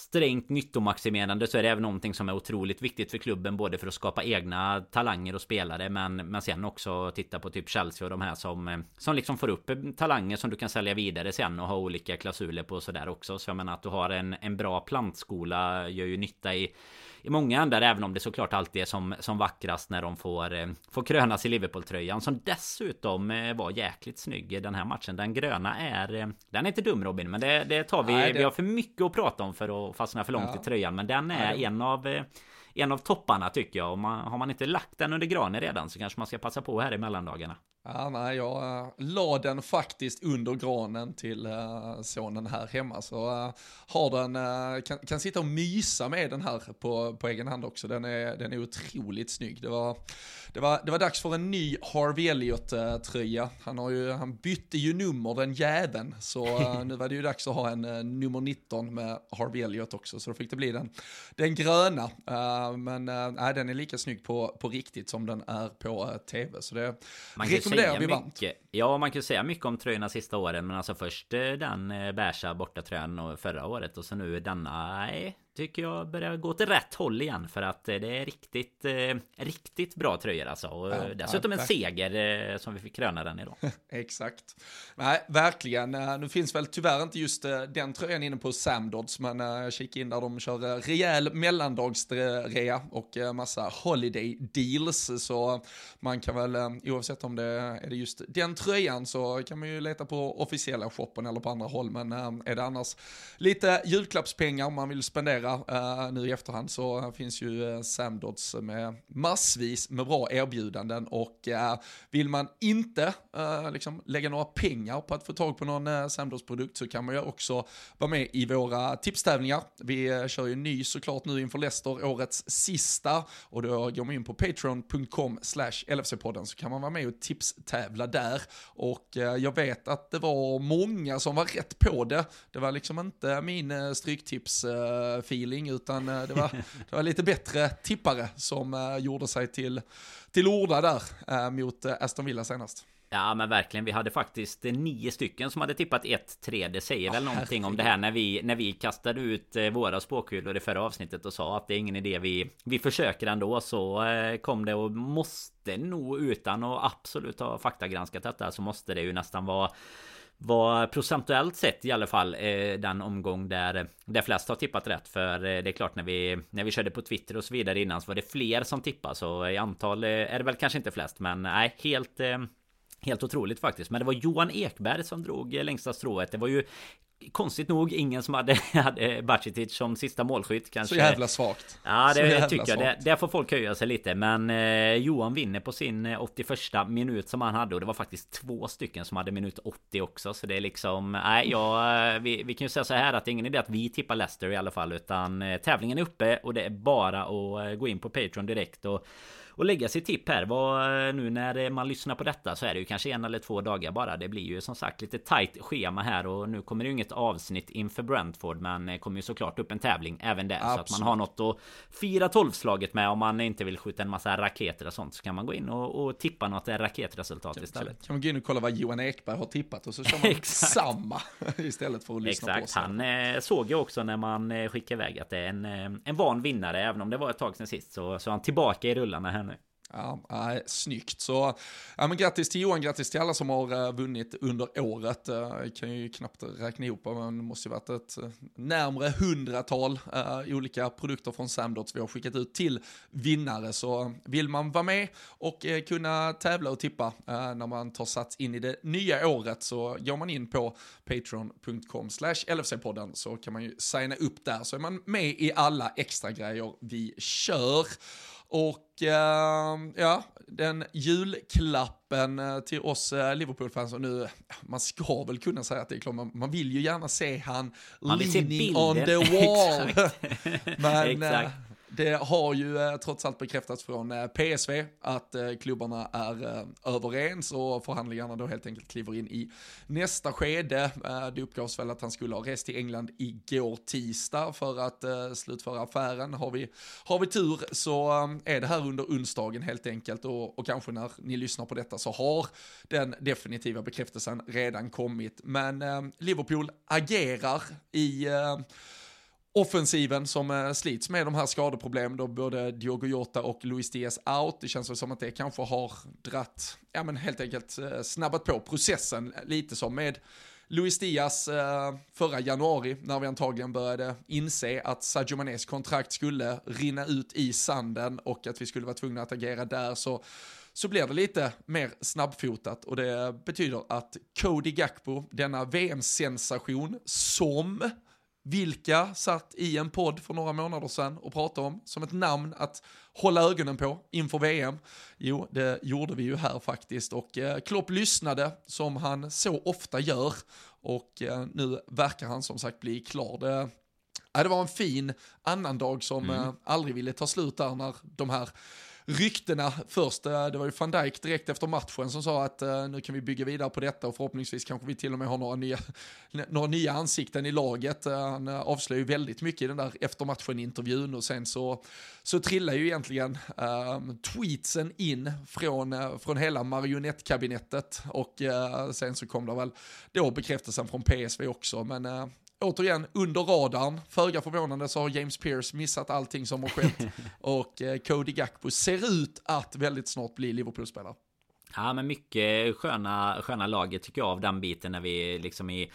strängt nyttomaximerande så är det även någonting som är otroligt viktigt för klubben både för att skapa egna talanger och spelare men, men sen också titta på typ Chelsea och de här som eh, som liksom får upp eh, talanger som du kan sälja vidare sen och ha olika klausuler på sådär också. Så jag menar att du har en, en bra plantskola gör ju nytta i i många ändar även om det såklart alltid är som, som vackrast när de får, eh, får krönas i Liverpool-tröjan som dessutom eh, var jäkligt snygg i den här matchen. Den gröna är, eh, den är inte dum Robin, men det, det tar vi. Nej, det... Vi har för mycket att prata om för att fastna för långt ja. i tröjan, men den är Nej, en av en av topparna tycker jag. Och man, har man inte lagt den under granen redan så kanske man ska passa på här i mellandagarna. Ja, nej, jag äh, la den faktiskt under granen till äh, sonen här hemma. Så äh, har den, kan, kan sitta och mysa med den här på, på egen hand också. Den är, den är otroligt snygg. Det var, det, var, det var dags för en ny Harvey Elliot-tröja. Han, har ju, han bytte ju nummer, den jäveln. Så [laughs] nu var det ju dags att ha en nummer 19 med Harvey Elliot också. Så då fick det bli den, den gröna. men äh, den är lika snygg på, på riktigt som den är på tv. Så det Man kan rekommenderar vi. Mycket. Ja, man kan säga mycket om tröjorna sista åren. Men alltså först eh, den eh, beiga bortatröjan förra året och så nu denna. Nej, tycker jag börjar gå till rätt håll igen för att eh, det är riktigt, eh, riktigt bra tröjor alltså. Och ja, dessutom ja, en seger eh, som vi fick kröna den idag. [laughs] Exakt. Nej, verkligen. Nu finns väl tyvärr inte just den tröjan inne på Samdods, men jag kikar in där de kör rejäl mellandagsrea och massa holiday deals. Så man kan väl, oavsett om det är just den tröjan, så kan man ju leta på officiella shoppen eller på andra håll. Men är det annars lite julklappspengar man vill spendera Uh, nu i efterhand så finns ju eh, uh, Samdods med massvis med bra erbjudanden och uh, vill man inte uh, liksom lägga några pengar på att få tag på någon uh, Samdods produkt så kan man ju också vara med i våra tipstävlingar. Vi kör ju ny såklart nu inför Leicester, årets sista och då går man in på patreon.com slash LFC-podden så kan man vara med och tipstävla där och jag vet att det var många som var rätt på det. Det var liksom inte min stryktips feeling, utan eh, det var, det var lite bättre tippare som uh, gjorde sig till, till orda där uh, mot Aston Villa senast. Ja men verkligen, vi hade faktiskt nio stycken som hade tippat 1-3 Det säger oh, väl någonting om det här när vi, när vi kastade ut våra spåkulor i förra avsnittet och sa att det är ingen idé vi, vi försöker ändå. Så kom det och måste nog utan att absolut ha faktagranskat detta så måste det ju nästan vara var procentuellt sett i alla fall eh, den omgång där, eh, där flest har tippat rätt. För eh, det är klart när vi, när vi körde på Twitter och så vidare innan så var det fler som tippade. Så i antal är det väl kanske inte flest. Men nej, helt... Helt otroligt faktiskt. Men det var Johan Ekberg som drog längsta strået. Det var ju Konstigt nog ingen som hade, [laughs] hade Bacitic som sista målskytt kanske. Så jävla svagt. Ja det tycker jag. Det, där får folk höja sig lite. Men eh, Johan vinner på sin 81 minut som han hade. Och det var faktiskt två stycken som hade minut 80 också. Så det är liksom... Nej, ja, vi, vi kan ju säga så här att det är ingen idé att vi tippar Leicester i alla fall. Utan eh, tävlingen är uppe och det är bara att eh, gå in på Patreon direkt. och och lägga sitt tipp här. Vad, eh, nu när man lyssnar på detta så är det ju kanske en eller två dagar bara. Det blir ju som sagt lite tight schema här och nu kommer det ju inget avsnitt inför Brentford. Men det kommer ju såklart upp en tävling även där. Absolut. Så att man har något att fira tolvslaget med om man inte vill skjuta en massa raketer och sånt. Så kan man gå in och, och tippa något raketresultat kan, istället. Kan man gå in och kolla vad Johan Ekberg har tippat och så kör [laughs] man samma [laughs] istället för att lyssna Exakt. på oss. Han eh, såg ju också när man eh, skickade iväg att det är en, eh, en van vinnare. Även om det var ett tag sedan sist så, så är han tillbaka i rullarna här nu. Ja, äh, snyggt. Så ja, men grattis till Johan, grattis till alla som har äh, vunnit under året. Uh, jag kan ju knappt räkna ihop, men det måste ju varit ett eh, närmre hundratal äh, olika produkter från Samdots vi har skickat ut till vinnare. Så vill man vara med och kunna tävla och tippa när man tar sats in i det nya året så går man in på patreon.com slash LFC-podden så kan man ju signa upp där så är man med i alla extra grejer vi kör. Och äh, ja, den julklappen äh, till oss äh, Liverpool-fans, och nu, man ska väl kunna säga att det är klart, man, man vill ju gärna se han man leaning on the [laughs] wall. Men det har ju eh, trots allt bekräftats från eh, PSV att eh, klubbarna är eh, överens och förhandlingarna då helt enkelt kliver in i nästa skede. Eh, det uppgavs väl att han skulle ha rest till England igår tisdag för att eh, slutföra affären. Har vi, har vi tur så är det här under onsdagen helt enkelt och, och kanske när ni lyssnar på detta så har den definitiva bekräftelsen redan kommit. Men Liverpool agerar i offensiven som eh, slits med de här skadeproblemen då både Diogo Jota och Luis Diaz out. Det känns väl som att det kanske har dratt, ja men helt enkelt eh, snabbat på processen lite som med Luis Diaz eh, förra januari när vi antagligen började inse att Sadio Manes kontrakt skulle rinna ut i sanden och att vi skulle vara tvungna att agera där så så blir det lite mer snabbfotat och det betyder att Cody Gakpo, denna VM-sensation som vilka satt i en podd för några månader sedan och pratade om som ett namn att hålla ögonen på inför VM? Jo, det gjorde vi ju här faktiskt och eh, Klopp lyssnade som han så ofta gör och eh, nu verkar han som sagt bli klar. Det, ja, det var en fin annan dag som mm. eh, aldrig ville ta slut där när de här ryktena först. Eh, det var ju van Dijk direkt efter matchen som sa att eh, nu kan vi bygga vidare på detta och förhoppningsvis kanske vi till och med har några nya, [laughs] några nya ansikten i laget. Eh, han avslöjade avslöjar ju väldigt mycket i den där efter matchen-intervjun och sen så, så trillar ju egentligen um, tweetsen in från, från hela marionettkabinettet och sen så kom det väl då bekräftelsen från PSV också. Men återigen, under radarn. Föga förvånande så har James Pierce missat allting som har skett. [laughs] och eh, Cody Gakpo ser ut att väldigt snart bli Liverpool-spelare. Ja men mycket sköna, sköna lager tycker jag av den biten när vi liksom i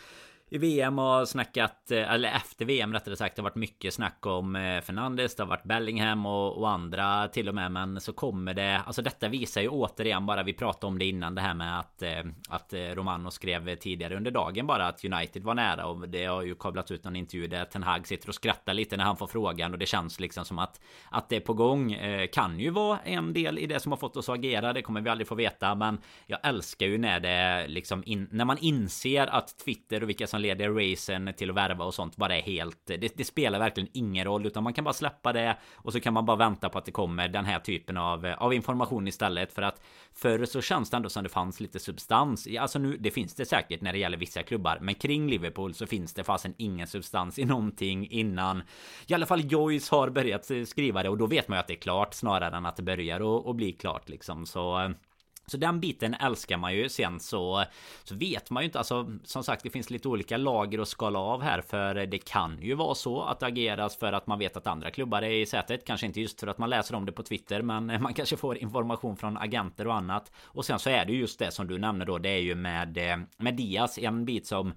i VM har snackat, eh, eller efter VM rättare sagt, det har varit mycket snack om eh, Fernandes, det har varit Bellingham och, och, andra till och med. Men så kommer det, alltså detta visar ju återigen bara, vi pratade om det innan det här med att, eh, att Romano skrev tidigare under dagen bara att United var nära och det har ju kablats ut någon intervju där Ten Hag sitter och skrattar lite när han får frågan och det känns liksom som att att det är på gång. Kan ju vara en del i det som har fått oss att agera, det kommer vi aldrig få veta. Men jag älskar ju när det liksom in, när man inser att Twitter och vilka som leder racen till att värva och sånt bara är helt det, det, spelar verkligen ingen roll utan man kan bara släppa det och så kan man bara vänta på att det kommer den här typen av, av information istället. För att förr så känns det ändå som det fanns lite substans. Alltså nu det finns det säkert när det gäller vissa klubbar men kring Liverpool så finns det fasen ingen substans i någonting innan. I alla fall Joyce har börjat skriva det och då vet man ju att det är klart snarare än att det börjar att bli klart liksom. Så eh, så den biten älskar man ju. Sen så, så vet man ju inte. Alltså som sagt det finns lite olika lager att skala av här. För det kan ju vara så att det ageras för att man vet att andra klubbar är i sätet. Kanske inte just för att man läser om det på Twitter. Men [laughs] man kanske får information från agenter och annat. Och sen så är det just det som du nämner då. Det är ju med, eh, med Diaz. En bit som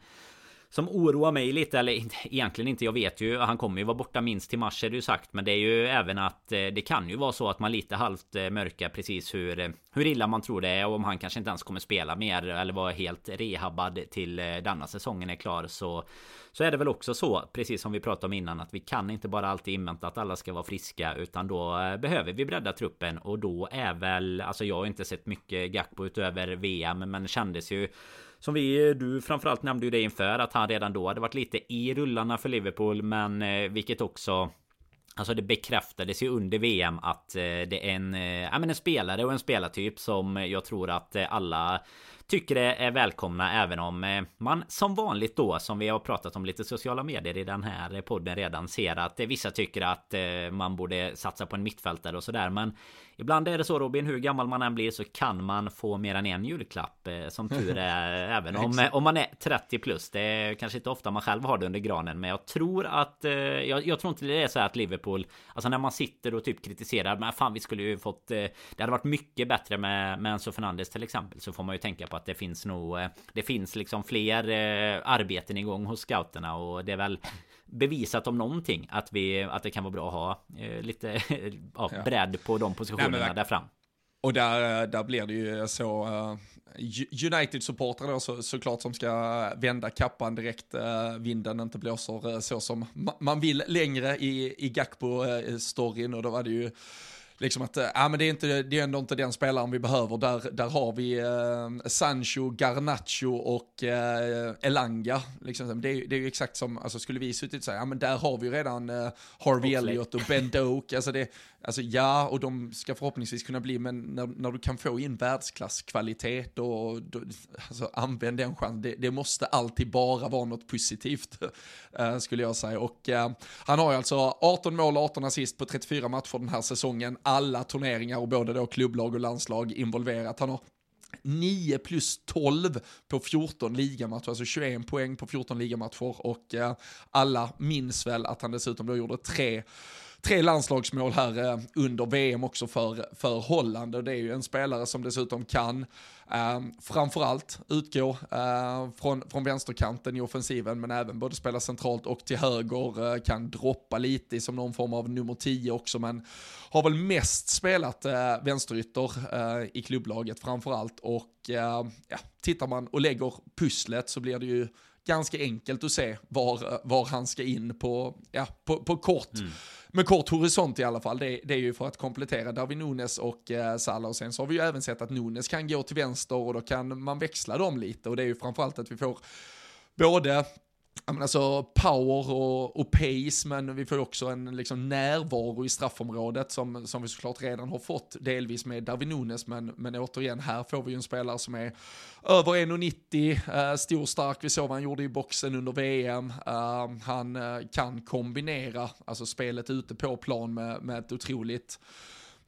som oroar mig lite, eller egentligen inte, jag vet ju, han kommer ju vara borta minst till mars är det ju sagt, men det är ju även att eh, det kan ju vara så att man lite halvt eh, mörkar precis hur, eh, hur illa man tror det är och om han kanske inte ens kommer spela mer eller vara helt rehabbad till denna säsongen är klar så så är det väl också så, precis som vi pratade om innan, att vi kan inte bara alltid invänta att alla ska vara friska, utan då behöver vi bredda truppen och då är väl, alltså jag har inte sett mycket Gakpo utöver VM, men kändes ju som vi, du framförallt nämnde ju det inför att han redan då hade varit lite i rullarna för Liverpool men eh, vilket också Alltså det bekräftades ju under VM att eh, det är en, eh, ja, men en spelare och en spelartyp som jag tror att alla tycker det är välkomna även om man som vanligt då som vi har pratat om lite sociala medier i den här podden redan ser att vissa tycker att man borde satsa på en mittfältare och sådär. Men Ibland är det så Robin, hur gammal man än blir så kan man få mer än en julklapp eh, Som tur är [laughs] Även om, om man är 30 plus. Det är kanske inte ofta man själv har det under granen Men jag tror att eh, jag, jag, tror inte det är så att Liverpool Alltså när man sitter och typ kritiserar Men fan vi skulle ju fått eh, Det hade varit mycket bättre med, med Enzo Fernandes till exempel Så får man ju tänka på att det finns nog Det finns liksom fler arbeten igång hos scouterna Och det är väl bevisat om någonting att, vi, att det kan vara bra att ha eh, lite [laughs] ja, bredd på de positionerna Nej, där fram. Och där, där blir det ju så uh, United-supportrar då så, såklart som ska vända kappan direkt uh, vinden inte blåser uh, så som man vill längre i, i Gakpo-storyn och då var det ju liksom att, ja men det är, inte, det är ändå inte den spelaren vi behöver. Där, där har vi eh, Sancho, Garnacho och eh, Elanga. Liksom, det, är, det är ju exakt som, alltså skulle vi suttit och säga, ja men där har vi redan eh, Harvey Elliott och Ben Doak. Alltså det, Alltså ja, och de ska förhoppningsvis kunna bli, men när, när du kan få in världsklasskvalitet och då, alltså, använd den chansen. Det, det, måste alltid bara vara något positivt, [laughs] eh, skulle jag säga. Och eh, han har ju alltså 18 mål och 18 assist på 34 matcher den här säsongen. Alla turneringar och både då klubblag och landslag involverat. Han har 9 plus 12 på 14 ligamatcher, alltså 21 poäng på 14 ligamatcher och eh, alla minns väl att han dessutom då gjorde tre tre landslagsmål här eh, under VM också för, för Holland. Och det är ju en spelare som dessutom kan eh, framförallt utgå eh, från, från vänsterkanten i offensiven men även både spela centralt och till höger, eh, kan droppa lite som någon form av nummer 10 också men har väl mest spelat eh, vänsterytter eh, i klubblaget framförallt. Och eh, ja, tittar man och lägger pusslet så blir det ju ganska enkelt att se var, eh, var han ska in på, ja, på, på kort. Mm med kort horisont i alla fall. Det, det är ju för att komplettera Darwin Nunes och eh, Salah och sen så har vi ju även sett att Nunes kan gå till vänster och då kan man växla dem lite och det är ju framförallt att vi får både men alltså power och, och pace, men vi får också en liksom närvaro i straffområdet som, som vi såklart redan har fått, delvis med Darwin Nunes, men, men återigen, här får vi ju en spelare som är över 1,90, eh, stor stark, vi såg vad han gjorde i boxen under VM, uh, eh, han uh, kan kombinera, alltså spelet ute på plan med, med ett otroligt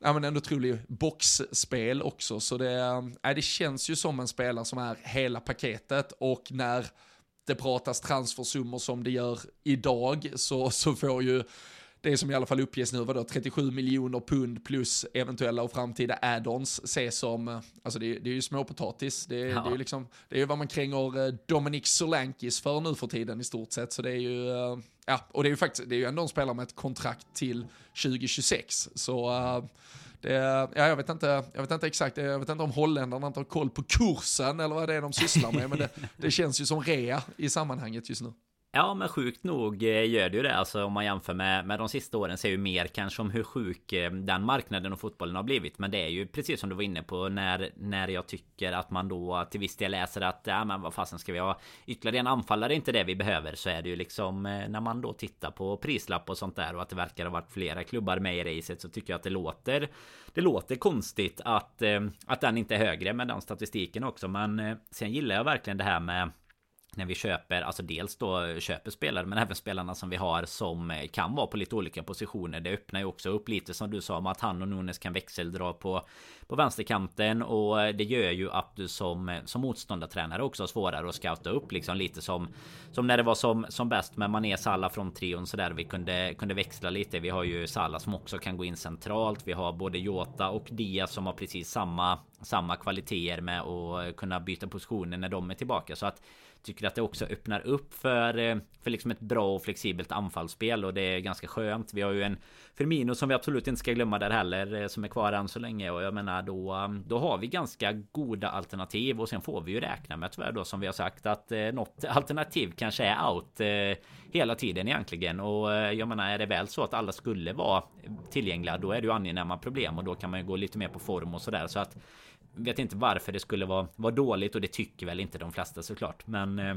ja, men en otrolig boxspel också. Så det, äh, det känns ju som en spelare som är hela paketet. Och när det pratas transfersummor som det gör idag så, så får ju det som i alla fall uppges nu, vadå, 37 miljoner pund plus eventuella och framtida add-ons ses som, alltså det, det är ju småpotatis. Det, ja. det är ju liksom, det är ju vad man kränger eh, Dominic Solankis för nu för tiden i stort sett. Så det är ju, eh, ja, och det är ju faktiskt, det är ju ändå en spelare med ett kontrakt till 2026. Så uh, det, ja, jag, vet inte, jag vet inte exakt, jag vet inte om holländarna inte har koll på kursen eller vad det är de sysslar med, men det, det känns ju som rea i sammanhanget just nu. Ja men sjukt nog eh, gör det ju det. Alltså om man jämför med, med de sista åren ser ju mer kanske om hur sjuk eh, den marknaden och fotbollen har blivit. Men det är ju precis som du var inne på när, när jag tycker att man då till viss del läser att ja men vad fasen ska vi ha? Ytterligare en anfallare inte det vi behöver. Så är det ju liksom eh, när man då tittar på prislapp och sånt där och att det verkar ha varit flera klubbar med i racet så tycker jag att det låter Det låter konstigt att, att den inte är högre med den statistiken också. Men sen gillar jag verkligen det här med när vi köper, alltså dels då köper spelare men även spelarna som vi har som eh, kan vara på lite olika positioner. Det öppnar ju också upp lite som du sa om att han och Nunes kan växeldra på, på vänsterkanten och eh, det gör ju att du som, eh, som motståndartränare också har svårare att scouta upp liksom lite som som när det var som, som bäst med Mané Salla från trion så där vi kunde, kunde växla lite. Vi har ju Salla som också kan gå in centralt. Vi har både Jota och Dia som har precis samma samma kvaliteter med att kunna byta positioner när de är tillbaka. Så att Tycker att det också öppnar upp för, eh, för liksom ett bra och flexibelt anfallsspel. Och det är ganska skönt. Vi har ju en Firmino som vi absolut inte ska glömma där heller eh, som är kvar än så länge. Och jag menar då eh, Då har vi ganska goda alternativ. Och sen får vi ju räkna med tyvärr då som vi har sagt att eh, något alternativ kanske är out eh, hela tiden egentligen. Och eh, jag menar är det väl så att alla skulle vara tillgängliga då är det ju angenäma problem. Och då kan man ju gå lite mer på form och sådär. Så att vet inte varför det skulle vara, vara dåligt och det tycker väl inte de flesta såklart. Men eh,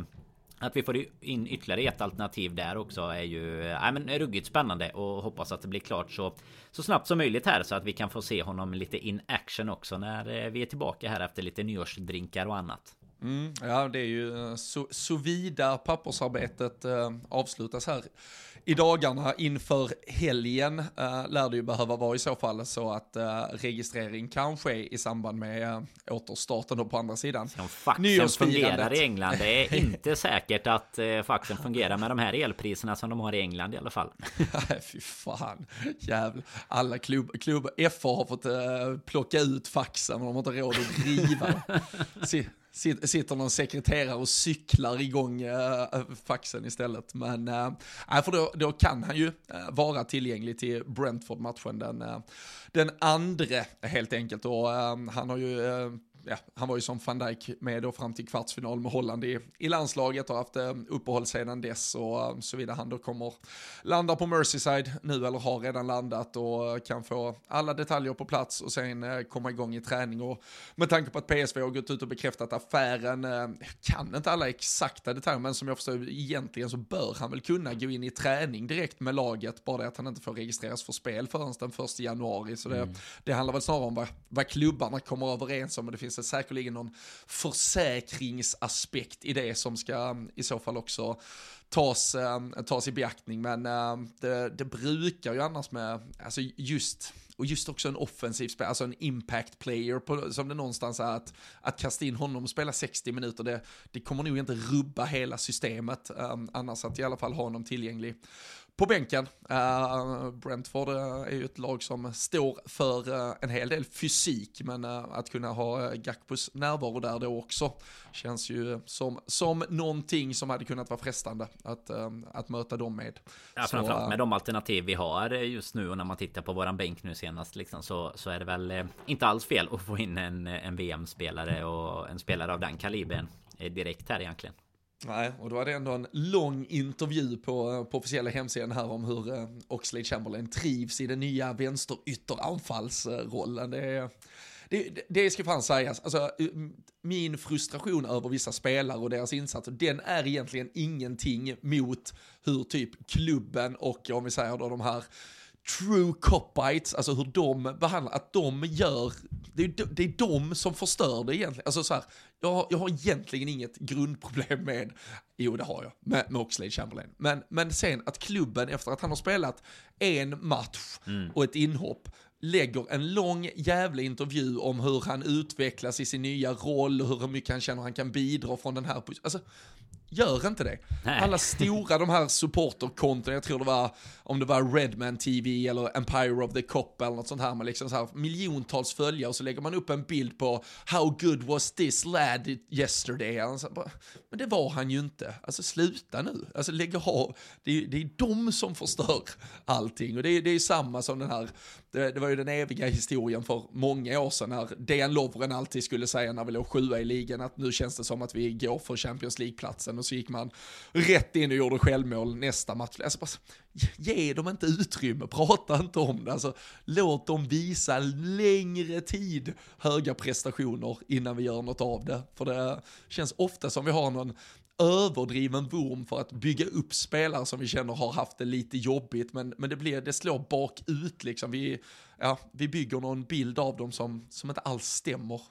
att vi får in ytterligare ett alternativ där också är ju äh, men ruggigt spännande och hoppas att det blir klart så, så snabbt som möjligt här så att vi kan få se honom lite in action också när eh, vi är tillbaka här efter lite nyårsdrinkar och annat. Mm, ja, det är ju så, så vida pappersarbetet eh, avslutas här i dagarna inför helgen äh, lär det ju behöva vara i så fall så att äh, registrering kan ske i samband med äh, återstarten då på andra sidan. Som faxen fungerar i England. Det är [laughs] inte säkert att äh, faxen fungerar med de här elpriserna som de har i England i alla fall. [laughs] Nej, fy fan. Jävlar. Alla klubb, klubb FA har fått äh, plocka ut faxen och de har inte råd att driva. [laughs] sitter någon sekreterare och cyklar igång äh, faxen istället. Men äh, för då, då kan han ju äh, vara tillgänglig till Brentford-matchen den, äh, den andra helt enkelt. Och han har ju ja, han var ju som van Dijk med då fram till kvartsfinal med Holland i, i landslaget och haft eh, uppehåll sedan dess och eh, såvida han då kommer landa på Merseyside nu eller har redan landat och kan få alla detaljer på plats och sen eh, komma igång i träning och med tanke på att PSV har gått ut och bekräftat affären, eh, kan inte alla exakta detaljer men som jag förstår egentligen så bör han väl kunna gå in i träning direkt med laget, bara det att han inte får registreras för spel förrän den första januari. Så det, mm. det handlar väl snarare om vad, vad klubbarna kommer överens om och det finns finns det säkerligen någon försäkringsaspekt i det som ska mm, i så fall också tas, mm, tas i beaktning. Men mm, det, det brukar ju annars med, alltså just och just också en offensiv spelare, alltså en impact player på, som det någonstans är att, att kasta in honom och spela 60 minuter, det, det kommer nog inte rubba hela systemet, um, annars att i alla fall ha honom tillgänglig på bänken. Uh, Brentford uh, är ju ett lag som står för uh, en hel del fysik, men att kunna ha Gakpos närvaro där då också känns ju som, som någonting som hade kunnat vara frestande att, att möta dem med. Ja, framförallt med de alternativ vi har just nu och när man tittar på våran bänk nu senast liksom, så, så är det väl inte alls fel att få in en, en VM-spelare och en spelare av den kalibern direkt här egentligen. Nej, och då var det ändå en lång intervju på, eh, på officiella hemsidan här om hur eh, Oxlade Chamberlain trivs i den nya vänsterytteranfallsrollen. Det är, det, det, det ska fan sägas, alltså, eh, min frustration över vissa spelare och deras insatser, den är egentligen ingenting mot hur typ klubben och om vi säger då de här true copites, alltså hur de behandlar, att de gör, det är, det är de som förstör det egentligen. Alltså så här, jag, jag har egentligen inget grundproblem med, jo det har jag, med, med Oxlade Chamberlain. Men, men sen att klubben efter att han har spelat en match mm. och ett inhopp lägger en lång jävla intervju om hur han utvecklas i sin nya roll och hur mycket han känner han kan bidra från den här Alltså, Gör inte det. Nej. Alla stora de här supporterkonton, jag tror det var, om det var Redman TV eller Empire of the Cop eller något sånt här med liksom så här miljontals följare och så lägger man upp en bild på How good was this lad yesterday? Bara, men det var han ju inte. Alltså sluta nu. Alltså lägg av. Det är, det är de som förstör allting och det är, det är samma som den här, det, det var ju den eviga historien för många år sedan när Dejan Lovren alltid skulle säga när vi låg sjua i ligan att nu känns det som att vi går för Champions League-platsen och så gick man rätt in och gjorde självmål nästa match. Alltså bara, ge dem inte utrymme, prata inte om det. Alltså, låt dem visa längre tid höga prestationer innan vi gör något av det. För det känns ofta som vi har någon överdriven vurm för att bygga upp spelare som vi känner har haft det lite jobbigt, men, men det, blir, det slår bakut liksom. Vi, ja, vi bygger någon bild av dem som, som inte alls stämmer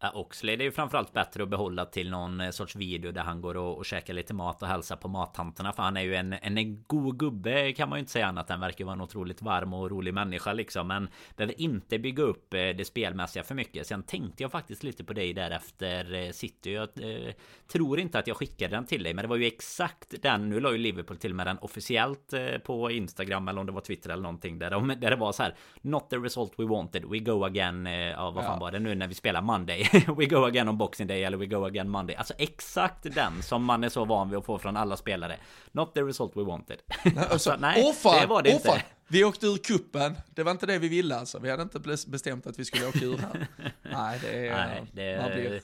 Ja, Oxlade är ju framförallt bättre att behålla till någon eh, sorts video där han går och, och käkar lite mat och hälsar på mattanterna. För han är ju en, en god gubbe kan man ju inte säga annat än. Verkar vara en otroligt varm och rolig människa liksom. Men behöver inte bygga upp eh, det spelmässiga för mycket. Sen tänkte jag faktiskt lite på dig där efter eh, City. Jag eh, tror inte att jag skickade den till dig. Men det var ju exakt den. Nu la ju Liverpool till med den officiellt på Instagram eller om det var Twitter eller någonting. Där, de, där det var så här. Not the result we wanted. We go again. Ja, vad fan ja. var det nu när vi spelar Monday? [laughs] we go again on boxing day eller we go again Monday. Alltså exakt den som man är så van vid att få från alla spelare. Not the result we wanted. [laughs] alltså, nej, oh fan, det var det inte. Fan. Vi åkte ur kuppen. det var inte det vi ville alltså. Vi hade inte bestämt att vi skulle åka ur här. [laughs] nej, det är... Nej, det... Man blir...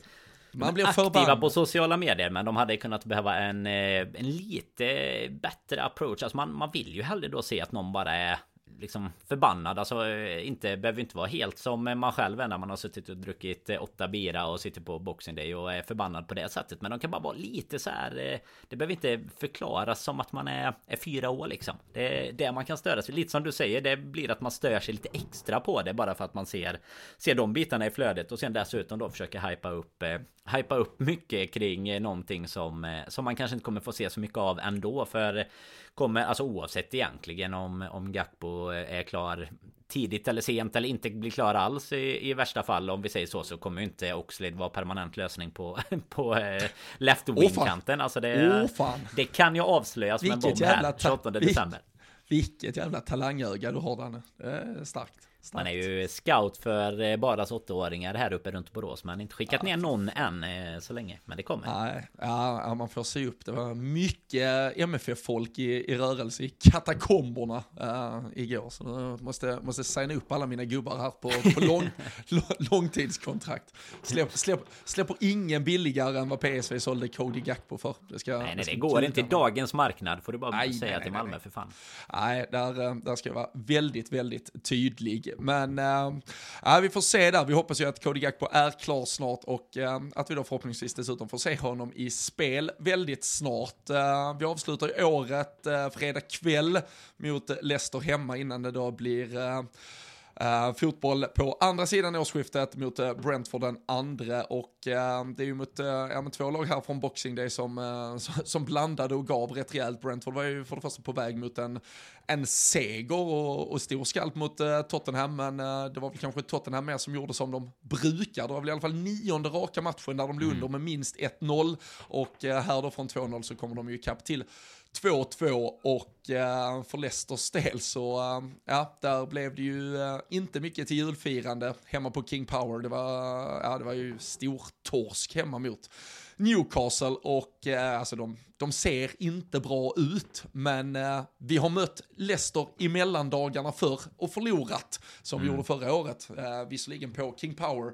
Man blir aktiva förband. på sociala medier men de hade kunnat behöva en, eh, en lite bättre approach. Alltså man, man vill ju hellre då se att någon bara är liksom förbannad. Alltså eh, inte, behöver inte vara helt som man själv är när man har suttit och druckit eh, åtta bira och sitter på boxing day och är förbannad på det sättet. Men de kan bara vara lite så här. Eh, det behöver inte förklaras som att man är, är fyra år liksom. Det är det man kan störa sig. Lite som du säger, det blir att man stör sig lite extra på det bara för att man ser, ser de bitarna i flödet och sen dessutom då försöker hypa upp, hypa upp mycket kring någonting som, som man kanske inte kommer få se så mycket av ändå. För kommer, alltså oavsett egentligen om, om Gakpo är klar tidigt eller sent eller inte blir klar alls i, i värsta fall om vi säger så så kommer inte Oxlade vara permanent lösning på [laughs] på eh, left wing kanten. Alltså det, oh, det kan ju avslöjas med en bomb här 28 december. Vilket jävla talangöga du har Danne. Det är starkt. Man är ju scout för eh, bara 8-åringar här uppe runt Borås. Man har inte skickat ja. ner någon än eh, så länge. Men det kommer. Nej, ja, man får se upp. Det var mycket MFF-folk i, i rörelse i katakomberna uh, igår. Så jag måste, måste signa upp alla mina gubbar här på, på [laughs] lång, långtidskontrakt. Släpp, släpp, släpper ingen billigare än vad PSV sålde Cody Gakpo för. Det ska, nej, nej, det, går inte i dagens marknad får du bara nej, säga nej, till Malmö för fan. Nej, där, där ska jag vara väldigt, väldigt tydlig. Men äh, vi får se där. Vi hoppas ju att Cody Gakpo är klar snart och äh, att vi då förhoppningsvis dessutom får se honom i spel väldigt snart. Äh, vi avslutar ju året äh, fredag kväll mot Leicester hemma innan det då blir Uh, fotboll på andra sidan årsskiftet mot uh, Brentford den andra och uh, det är ju mot ja, två lag här från Boxing Day som, som blandade och gav rätt rejält. Brentford var ju för det första på väg mot en, en seger och, och stor skalp mot Tottenham men det var väl kanske Tottenham mer som gjorde som de brukar. Det var väl i alla fall nionde raka matchen där de låg under mm. med minst 1-0 och här då från 2-0 så kommer de ju kapp till 2-2 och eh, för Leicesters del så, eh, ja, där blev det ju eh, inte mycket till julfirande hemma på King Power. Det var, ja, det var ju stor torsk hemma mot Newcastle och eh, alltså de, de ser inte bra ut, men eh, vi har mött Leicester i mellandagarna förr och förlorat som mm. vi gjorde förra året, eh, visserligen på King Power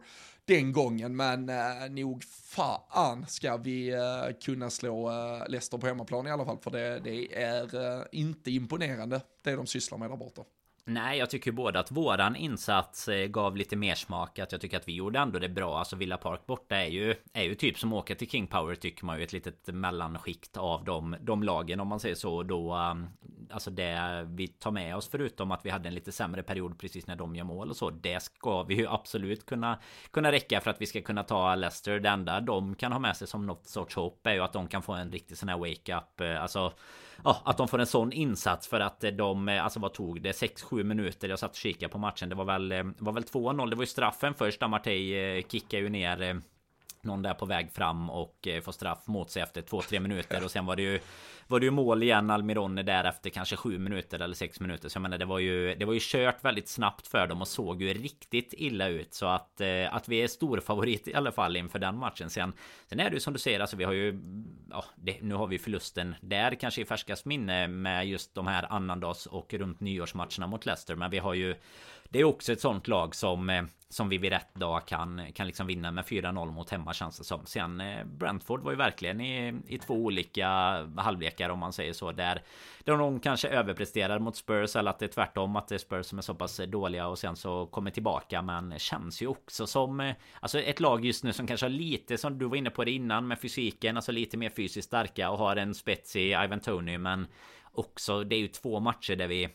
den gången, men eh, nog fan ska vi eh, kunna slå eh, Leicester på hemmaplan i alla fall, för det, det är eh, inte imponerande det de sysslar med där borta. Nej, jag tycker både att våran insats eh, gav lite mer smak. Att jag tycker att vi gjorde ändå det bra. Alltså Villa Park borta är ju, är ju typ som åker åka till King Power tycker man ju. Ett litet mellanskikt av de, de lagen om man säger så. Då, um, alltså det vi tar med oss förutom att vi hade en lite sämre period precis när de gör mål och så. Det ska vi ju absolut kunna, kunna räcka för att vi ska kunna ta Leicester. Det enda de kan ha med sig som något sorts hopp är ju att de kan få en riktig sån här wake-up. Eh, alltså ja, att de får en sån insats för att eh, de, eh, alltså vad tog det? 6-7 minuter. Jag satt och kikade på matchen. Det var väl, eh, var väl 2-0. Det var ju straffen först. Amartey kickade ju ner någon där på väg fram och eh, får straff mot sig efter 2-3 minuter. Och sen var det ju var det ju mål igen Almiron där efter kanske 7 minuter eller 6 minuter. Så jag menar det var ju det var ju kört väldigt snabbt för dem och såg ju riktigt illa ut. Så att eh, att vi är storfavorit i alla fall inför den matchen. Sen sen är det ju som du säger alltså vi har ju ja det, nu har vi förlusten där kanske i färskast minne med just de här annandags och runt nyårsmatcherna mot Leicester. Men vi har ju det är också ett sånt lag som eh, som vi vid rätt dag kan kan liksom vinna med 4-0 mot hemma känns det som. Sen eh, Brentford var ju verkligen i, i två olika halvlekar om man säger så där där de kanske överpresterar mot Spurs eller att det är tvärtom att det är Spurs som är så pass dåliga och sen så kommer tillbaka men känns ju också som eh, alltså ett lag just nu som kanske har lite som du var inne på det innan med fysiken alltså lite mer fysiskt starka och har en spets i Ivan Tony men också det är ju två matcher där vi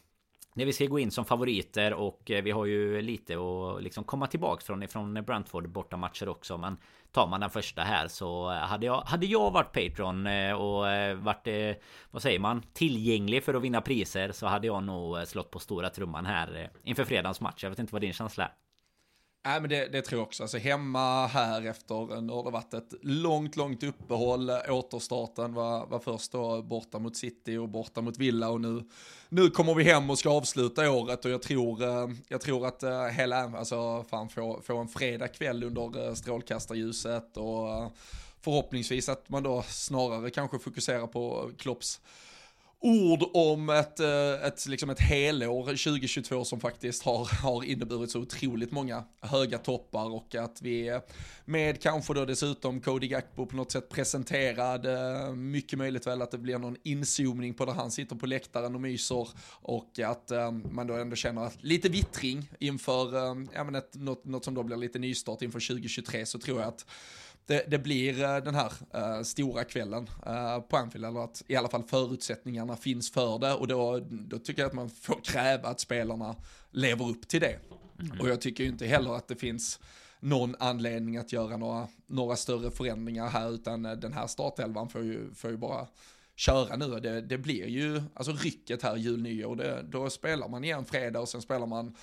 när vi ska gå in som favoriter och eh, vi har ju lite att liksom komma tillbaka från ifrån Brentford bortamatcher också men tar man den första här så eh, hade jag hade jag varit Patreon eh, och varit vad säger man tillgänglig för att vinna priser så hade jag nog slått på stora trumman här inför fredagens match. Jag vet inte vad din känsla är. Nej, men det, det, tror jag också. Alltså hemma här efter, nu har det varit ett långt, långt uppehåll. Återstarten var, var först då borta mot City och borta mot Villa och nu, nu kommer vi hem och ska avsluta året och jag tror, eh, jag tror att eh, hela, alltså fan få, få en fredag kväll under eh, strålkastarljuset och förhoppningsvis att man då snarare kanske fokuserar på Klopps ord om ett, eh, ett, liksom ett helår 2022 som faktiskt har, har inneburit så otroligt många höga toppar och att vi med kanske då dessutom Cody Gakpo på något sätt presenterad, eh, mycket möjligt väl att det blir någon inzoomning på där han sitter på läktaren och myser och att eh, man då ändå känner att lite vittring inför, ja men ett, något, något som då blir lite nystart inför 2023 så tror jag att det, det, blir eh, den här uh, stora kvällen uh, på Anfield, eller att i alla fall förutsättningarna finns för det och då, då tycker jag att man får kräva att spelarna lever upp till det. Mm. Och jag tycker ju inte heller att det finns någon anledning att göra några, några större förändringar här, utan den här startelvan får ju, får ju bara köra nu. Det, det blir ju, alltså rycket här jul, nyår, det, då spelar man igen fredag och sen spelar man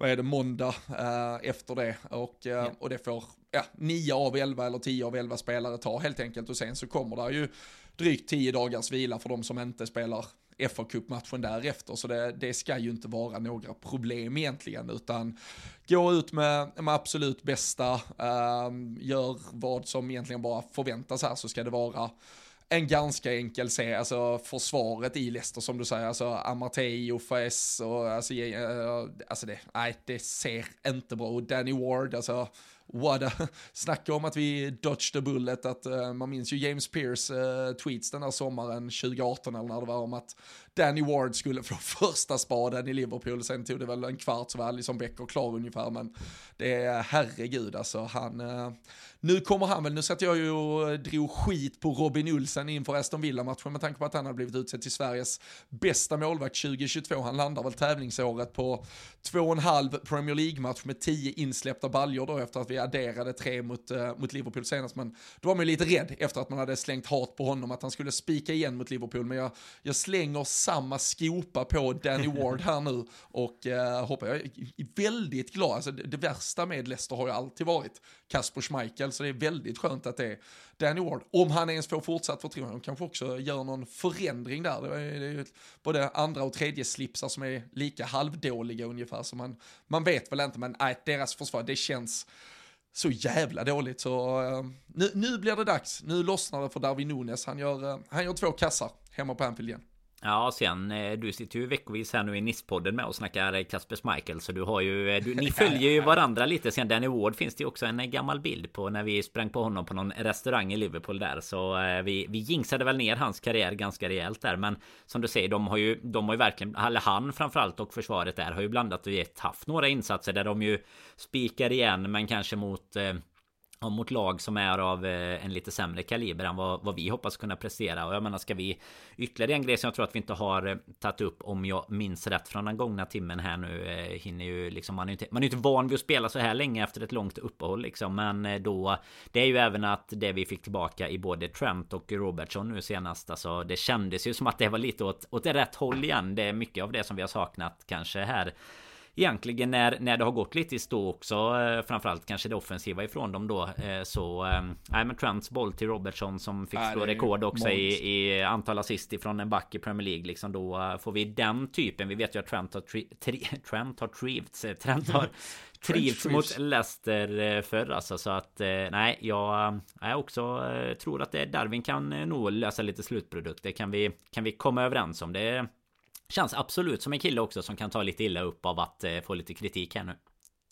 vad är det, måndag eh, efter det. Och, eh, ja. och det får ja, 9 av 11 eller 10 av 11 spelare ta helt enkelt. Och sen så kommer det ju drygt 10 dagars vila för de som inte spelar fa Cup-matchen därefter. Så det, det, ska ju inte vara några problem egentligen, utan gå ut med, med absolut bästa, eh, gör vad som egentligen bara förväntas här så ska det vara en ganska enkel serie, alltså försvaret i Leicester som du säger, alltså Amartey och Faes och alltså, eh, alltså det, nej det ser inte bra ut. Danny Ward, alltså what a, [laughs] snacka om att vi dodged the bullet, att uh, man minns ju James Pierce uh, eh, tweets den här sommaren 2018 eller när det var om att Danny Ward skulle få [laughs] första spaden i Liverpool, sen tog det väl en kvart så var Alisson Becker klar ungefär, men det är herregud alltså, han, eh, nu kommer han väl, nu satt jag ju och drog skit på Robin Olsen inför Aston Villa-matchen med tanke på att han hade blivit utsedd till Sveriges bästa målvakt 2022. Han landar väl tävlingsåret på två och en halv Premier League-match med tio insläppta baljor då efter att vi adderade tre mot, eh, mot Liverpool senast. Men då var man ju lite rädd efter att man hade slängt hat på honom att han skulle spika igen mot Liverpool. Men jag, jag slänger samma skopa på Danny Ward här nu och eh, hoppas, jag är väldigt glad. Alltså det, det värsta med Leicester har ju alltid varit Kasper Schmeichel, så det är väldigt skönt att det är Danny Ward. Om han ens får fortsatt förtroende, de kanske också gör någon förändring där. Det är, det är både andra och tredje slipsar som är lika halvdåliga ungefär, så man, man vet väl inte, men nej, deras försvar, det känns så jävla dåligt. Så uh, nu, nu blir det dags, nu lossnar det för Darwin Nunes, han gör, uh, han gör två kassar hemma på Anfield igen. Ja, sen eh, du sitter ju veckovis här nu i NIS-podden med och snackar Kasper Schmeichel Så du har ju, eh, du, ni [laughs] följer ju varandra lite. Sen Danny Ward finns det ju också en gammal bild på när vi sprang på honom på någon restaurang i Liverpool där. Så vi, vi jinxade väl ner hans karriär ganska rejält där. Men som du säger, de har ju, de har ju verkligen, eller han framförallt och försvaret där har ju blandat och gett haft några insatser där de ju spikar igen men kanske mot och mot lag som är av eh, en lite sämre kaliber än vad, vad vi hoppas kunna prestera. Och jag menar ska vi ytterligare en grej som jag tror att vi inte har eh, tagit upp om jag minns rätt från den gångna timmen här nu. Eh, hinner ju liksom man är inte, man är inte van vid att spela så här länge efter ett långt uppehåll liksom. Men då det är ju även att det vi fick tillbaka i både Trent och Robertson nu senast. Alltså det kändes ju som att det var lite åt, åt rätt håll igen. Det är mycket av det som vi har saknat kanske här egentligen när, när det har gått lite i stå också eh, Framförallt kanske det offensiva ifrån dem då eh, Så eh, Nej men Trents boll till Robertson som fick slå rekord också i, i, antal assist ifrån en back i Premier League liksom Då får vi den typen. Vi vet ju att Trent har, tri, tri, [laughs] Trent har trivts Trent har [laughs] trivts mot Leicester förr alltså så att nej jag, jag också tror att det Darwin kan nog lösa lite slutprodukter kan vi kan vi komma överens om. Det Känns absolut som en kille också som kan ta lite illa upp av att eh, få lite kritik här nu.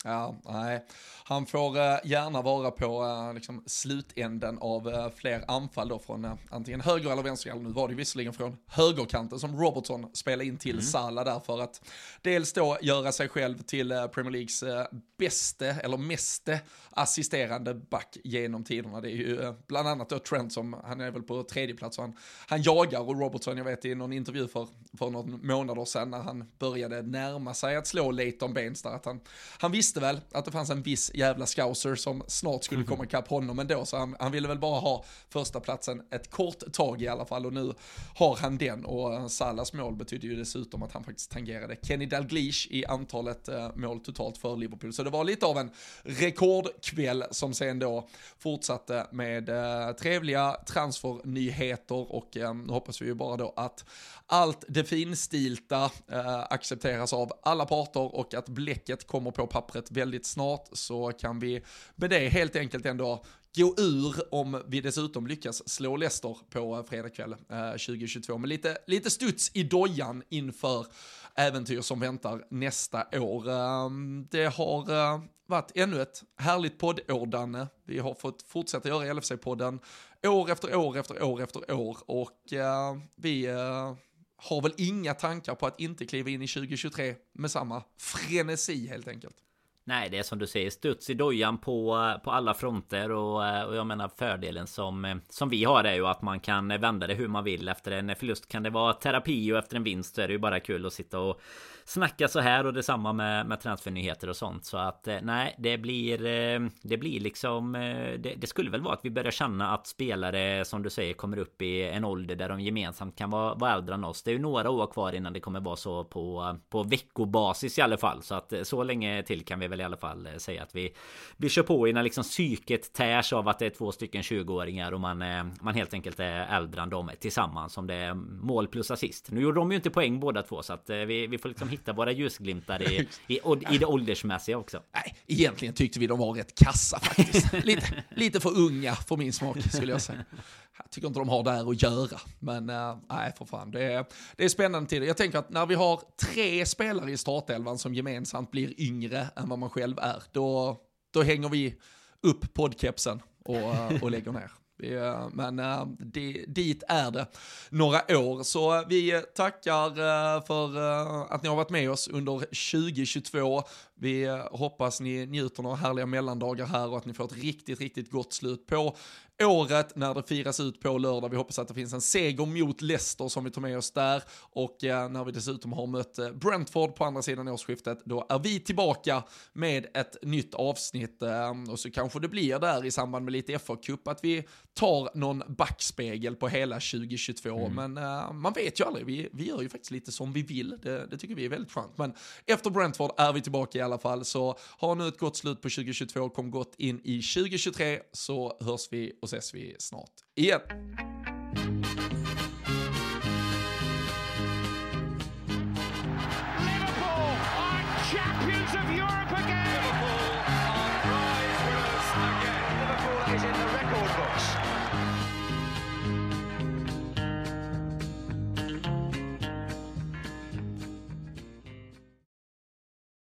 Ja, nej. Han får uh, gärna vara på uh, liksom slutänden av uh, fler anfall då från antingen höger eller vänster. Nu var det visserligen från högerkanten som Robertson spelade in till mm. Salah där för att dels då göra sig själv till Premier Leagues bäste eller meste assisterande back genom tiderna. Det är ju bland annat då Trent som, han är väl på tredje plats och han, han jagar och Robertson, jag vet i någon intervju för, för någon månader sedan när han började närma sig att slå Leighton Baines där, att han, han visste visste väl att det fanns en viss jävla scouser som snart skulle komma ikapp honom ändå, så han, han ville väl bara ha första platsen ett kort tag i alla fall och nu har han den och Salas mål betyder ju dessutom att han faktiskt tangerade Kenny Dalglish i antalet eh, mål totalt för Liverpool. Så det var lite av en rekordkväll som sen då fortsatte med eh, trevliga transfernyheter och eh, hoppas vi ju bara då att allt det finstilta eh, accepteras av alla parter och att bläcket kommer på pappret väldigt snart så kan vi med det helt enkelt ändå gå ur om vi dessutom lyckas slå Leicester på eh, fredag kväll eh, 2022 med lite, lite studs i dojan inför äventyr som väntar nästa år. Eh, det har eh, varit ännu ett härligt poddår Danne. Vi har fått fortsätta göra LFC-podden år efter år efter år efter år och eh, vi eh, har väl inga tankar på att inte kliva in i 2023 med samma frenesi helt enkelt. Nej, det är som du säger studs i dojan på, på alla fronter och, och jag menar fördelen som, som vi har är ju att man kan vända det hur man vill. Efter en förlust kan det vara terapi och efter en vinst så är det ju bara kul att sitta och snacka så här och detsamma med, med transfernyheter och sånt. Så att eh, nej, det blir eh, det blir liksom eh, det, det, skulle väl vara att vi börjar känna att spelare som du säger kommer upp i en ålder där de gemensamt kan vara, vara äldre än oss. Det är ju några år kvar innan det kommer vara så på, på veckobasis i alla fall. Så att så länge till kan vi väl i alla fall säga att vi, vi kör på innan liksom psyket tärs av att det är två stycken 20-åringar och man, man helt enkelt är äldre än dem tillsammans som det är mål plus assist. Nu gjorde de ju inte poäng båda två så att vi, vi får liksom hitta våra ljusglimtar i, i, i det åldersmässiga också. Nej, egentligen tyckte vi de var rätt kassa faktiskt. [laughs] lite, lite för unga för min smak skulle jag säga. Jag tycker inte de har där att göra, men äh, nej för fan. Det är, det är spännande tider. Jag tänker att när vi har tre spelare i startelvan som gemensamt blir yngre än vad man själv är, då, då hänger vi upp poddkepsen och, och lägger ner. Eh, men äh, dit är det några år. Så eh, vi tackar äh, för äh, att ni har varit med oss under 2022. Vi hoppas ni njuter några härliga mellandagar här och att ni får ett riktigt, riktigt gott slut på året när det firas ut på lördag. Vi hoppas att det finns en seger mot Leicester som vi tar med oss där och eh, när vi dessutom har mött eh, Brentford på andra sidan årsskiftet, då är vi tillbaka med ett nytt avsnitt eh, och så kanske det blir där i samband med lite FA-cup att vi tar någon backspegel på hela 2022, mm. men man vet ju aldrig. Vi, vi gör ju faktiskt lite som vi vill, det, det, tycker vi är väldigt skönt. Men efter Brentford är vi tillbaka alla fall, så ha nu ett gott slut på 2022, kom gott in i 2023 så hörs vi och ses vi snart igen. Liverpool are champions of Europe!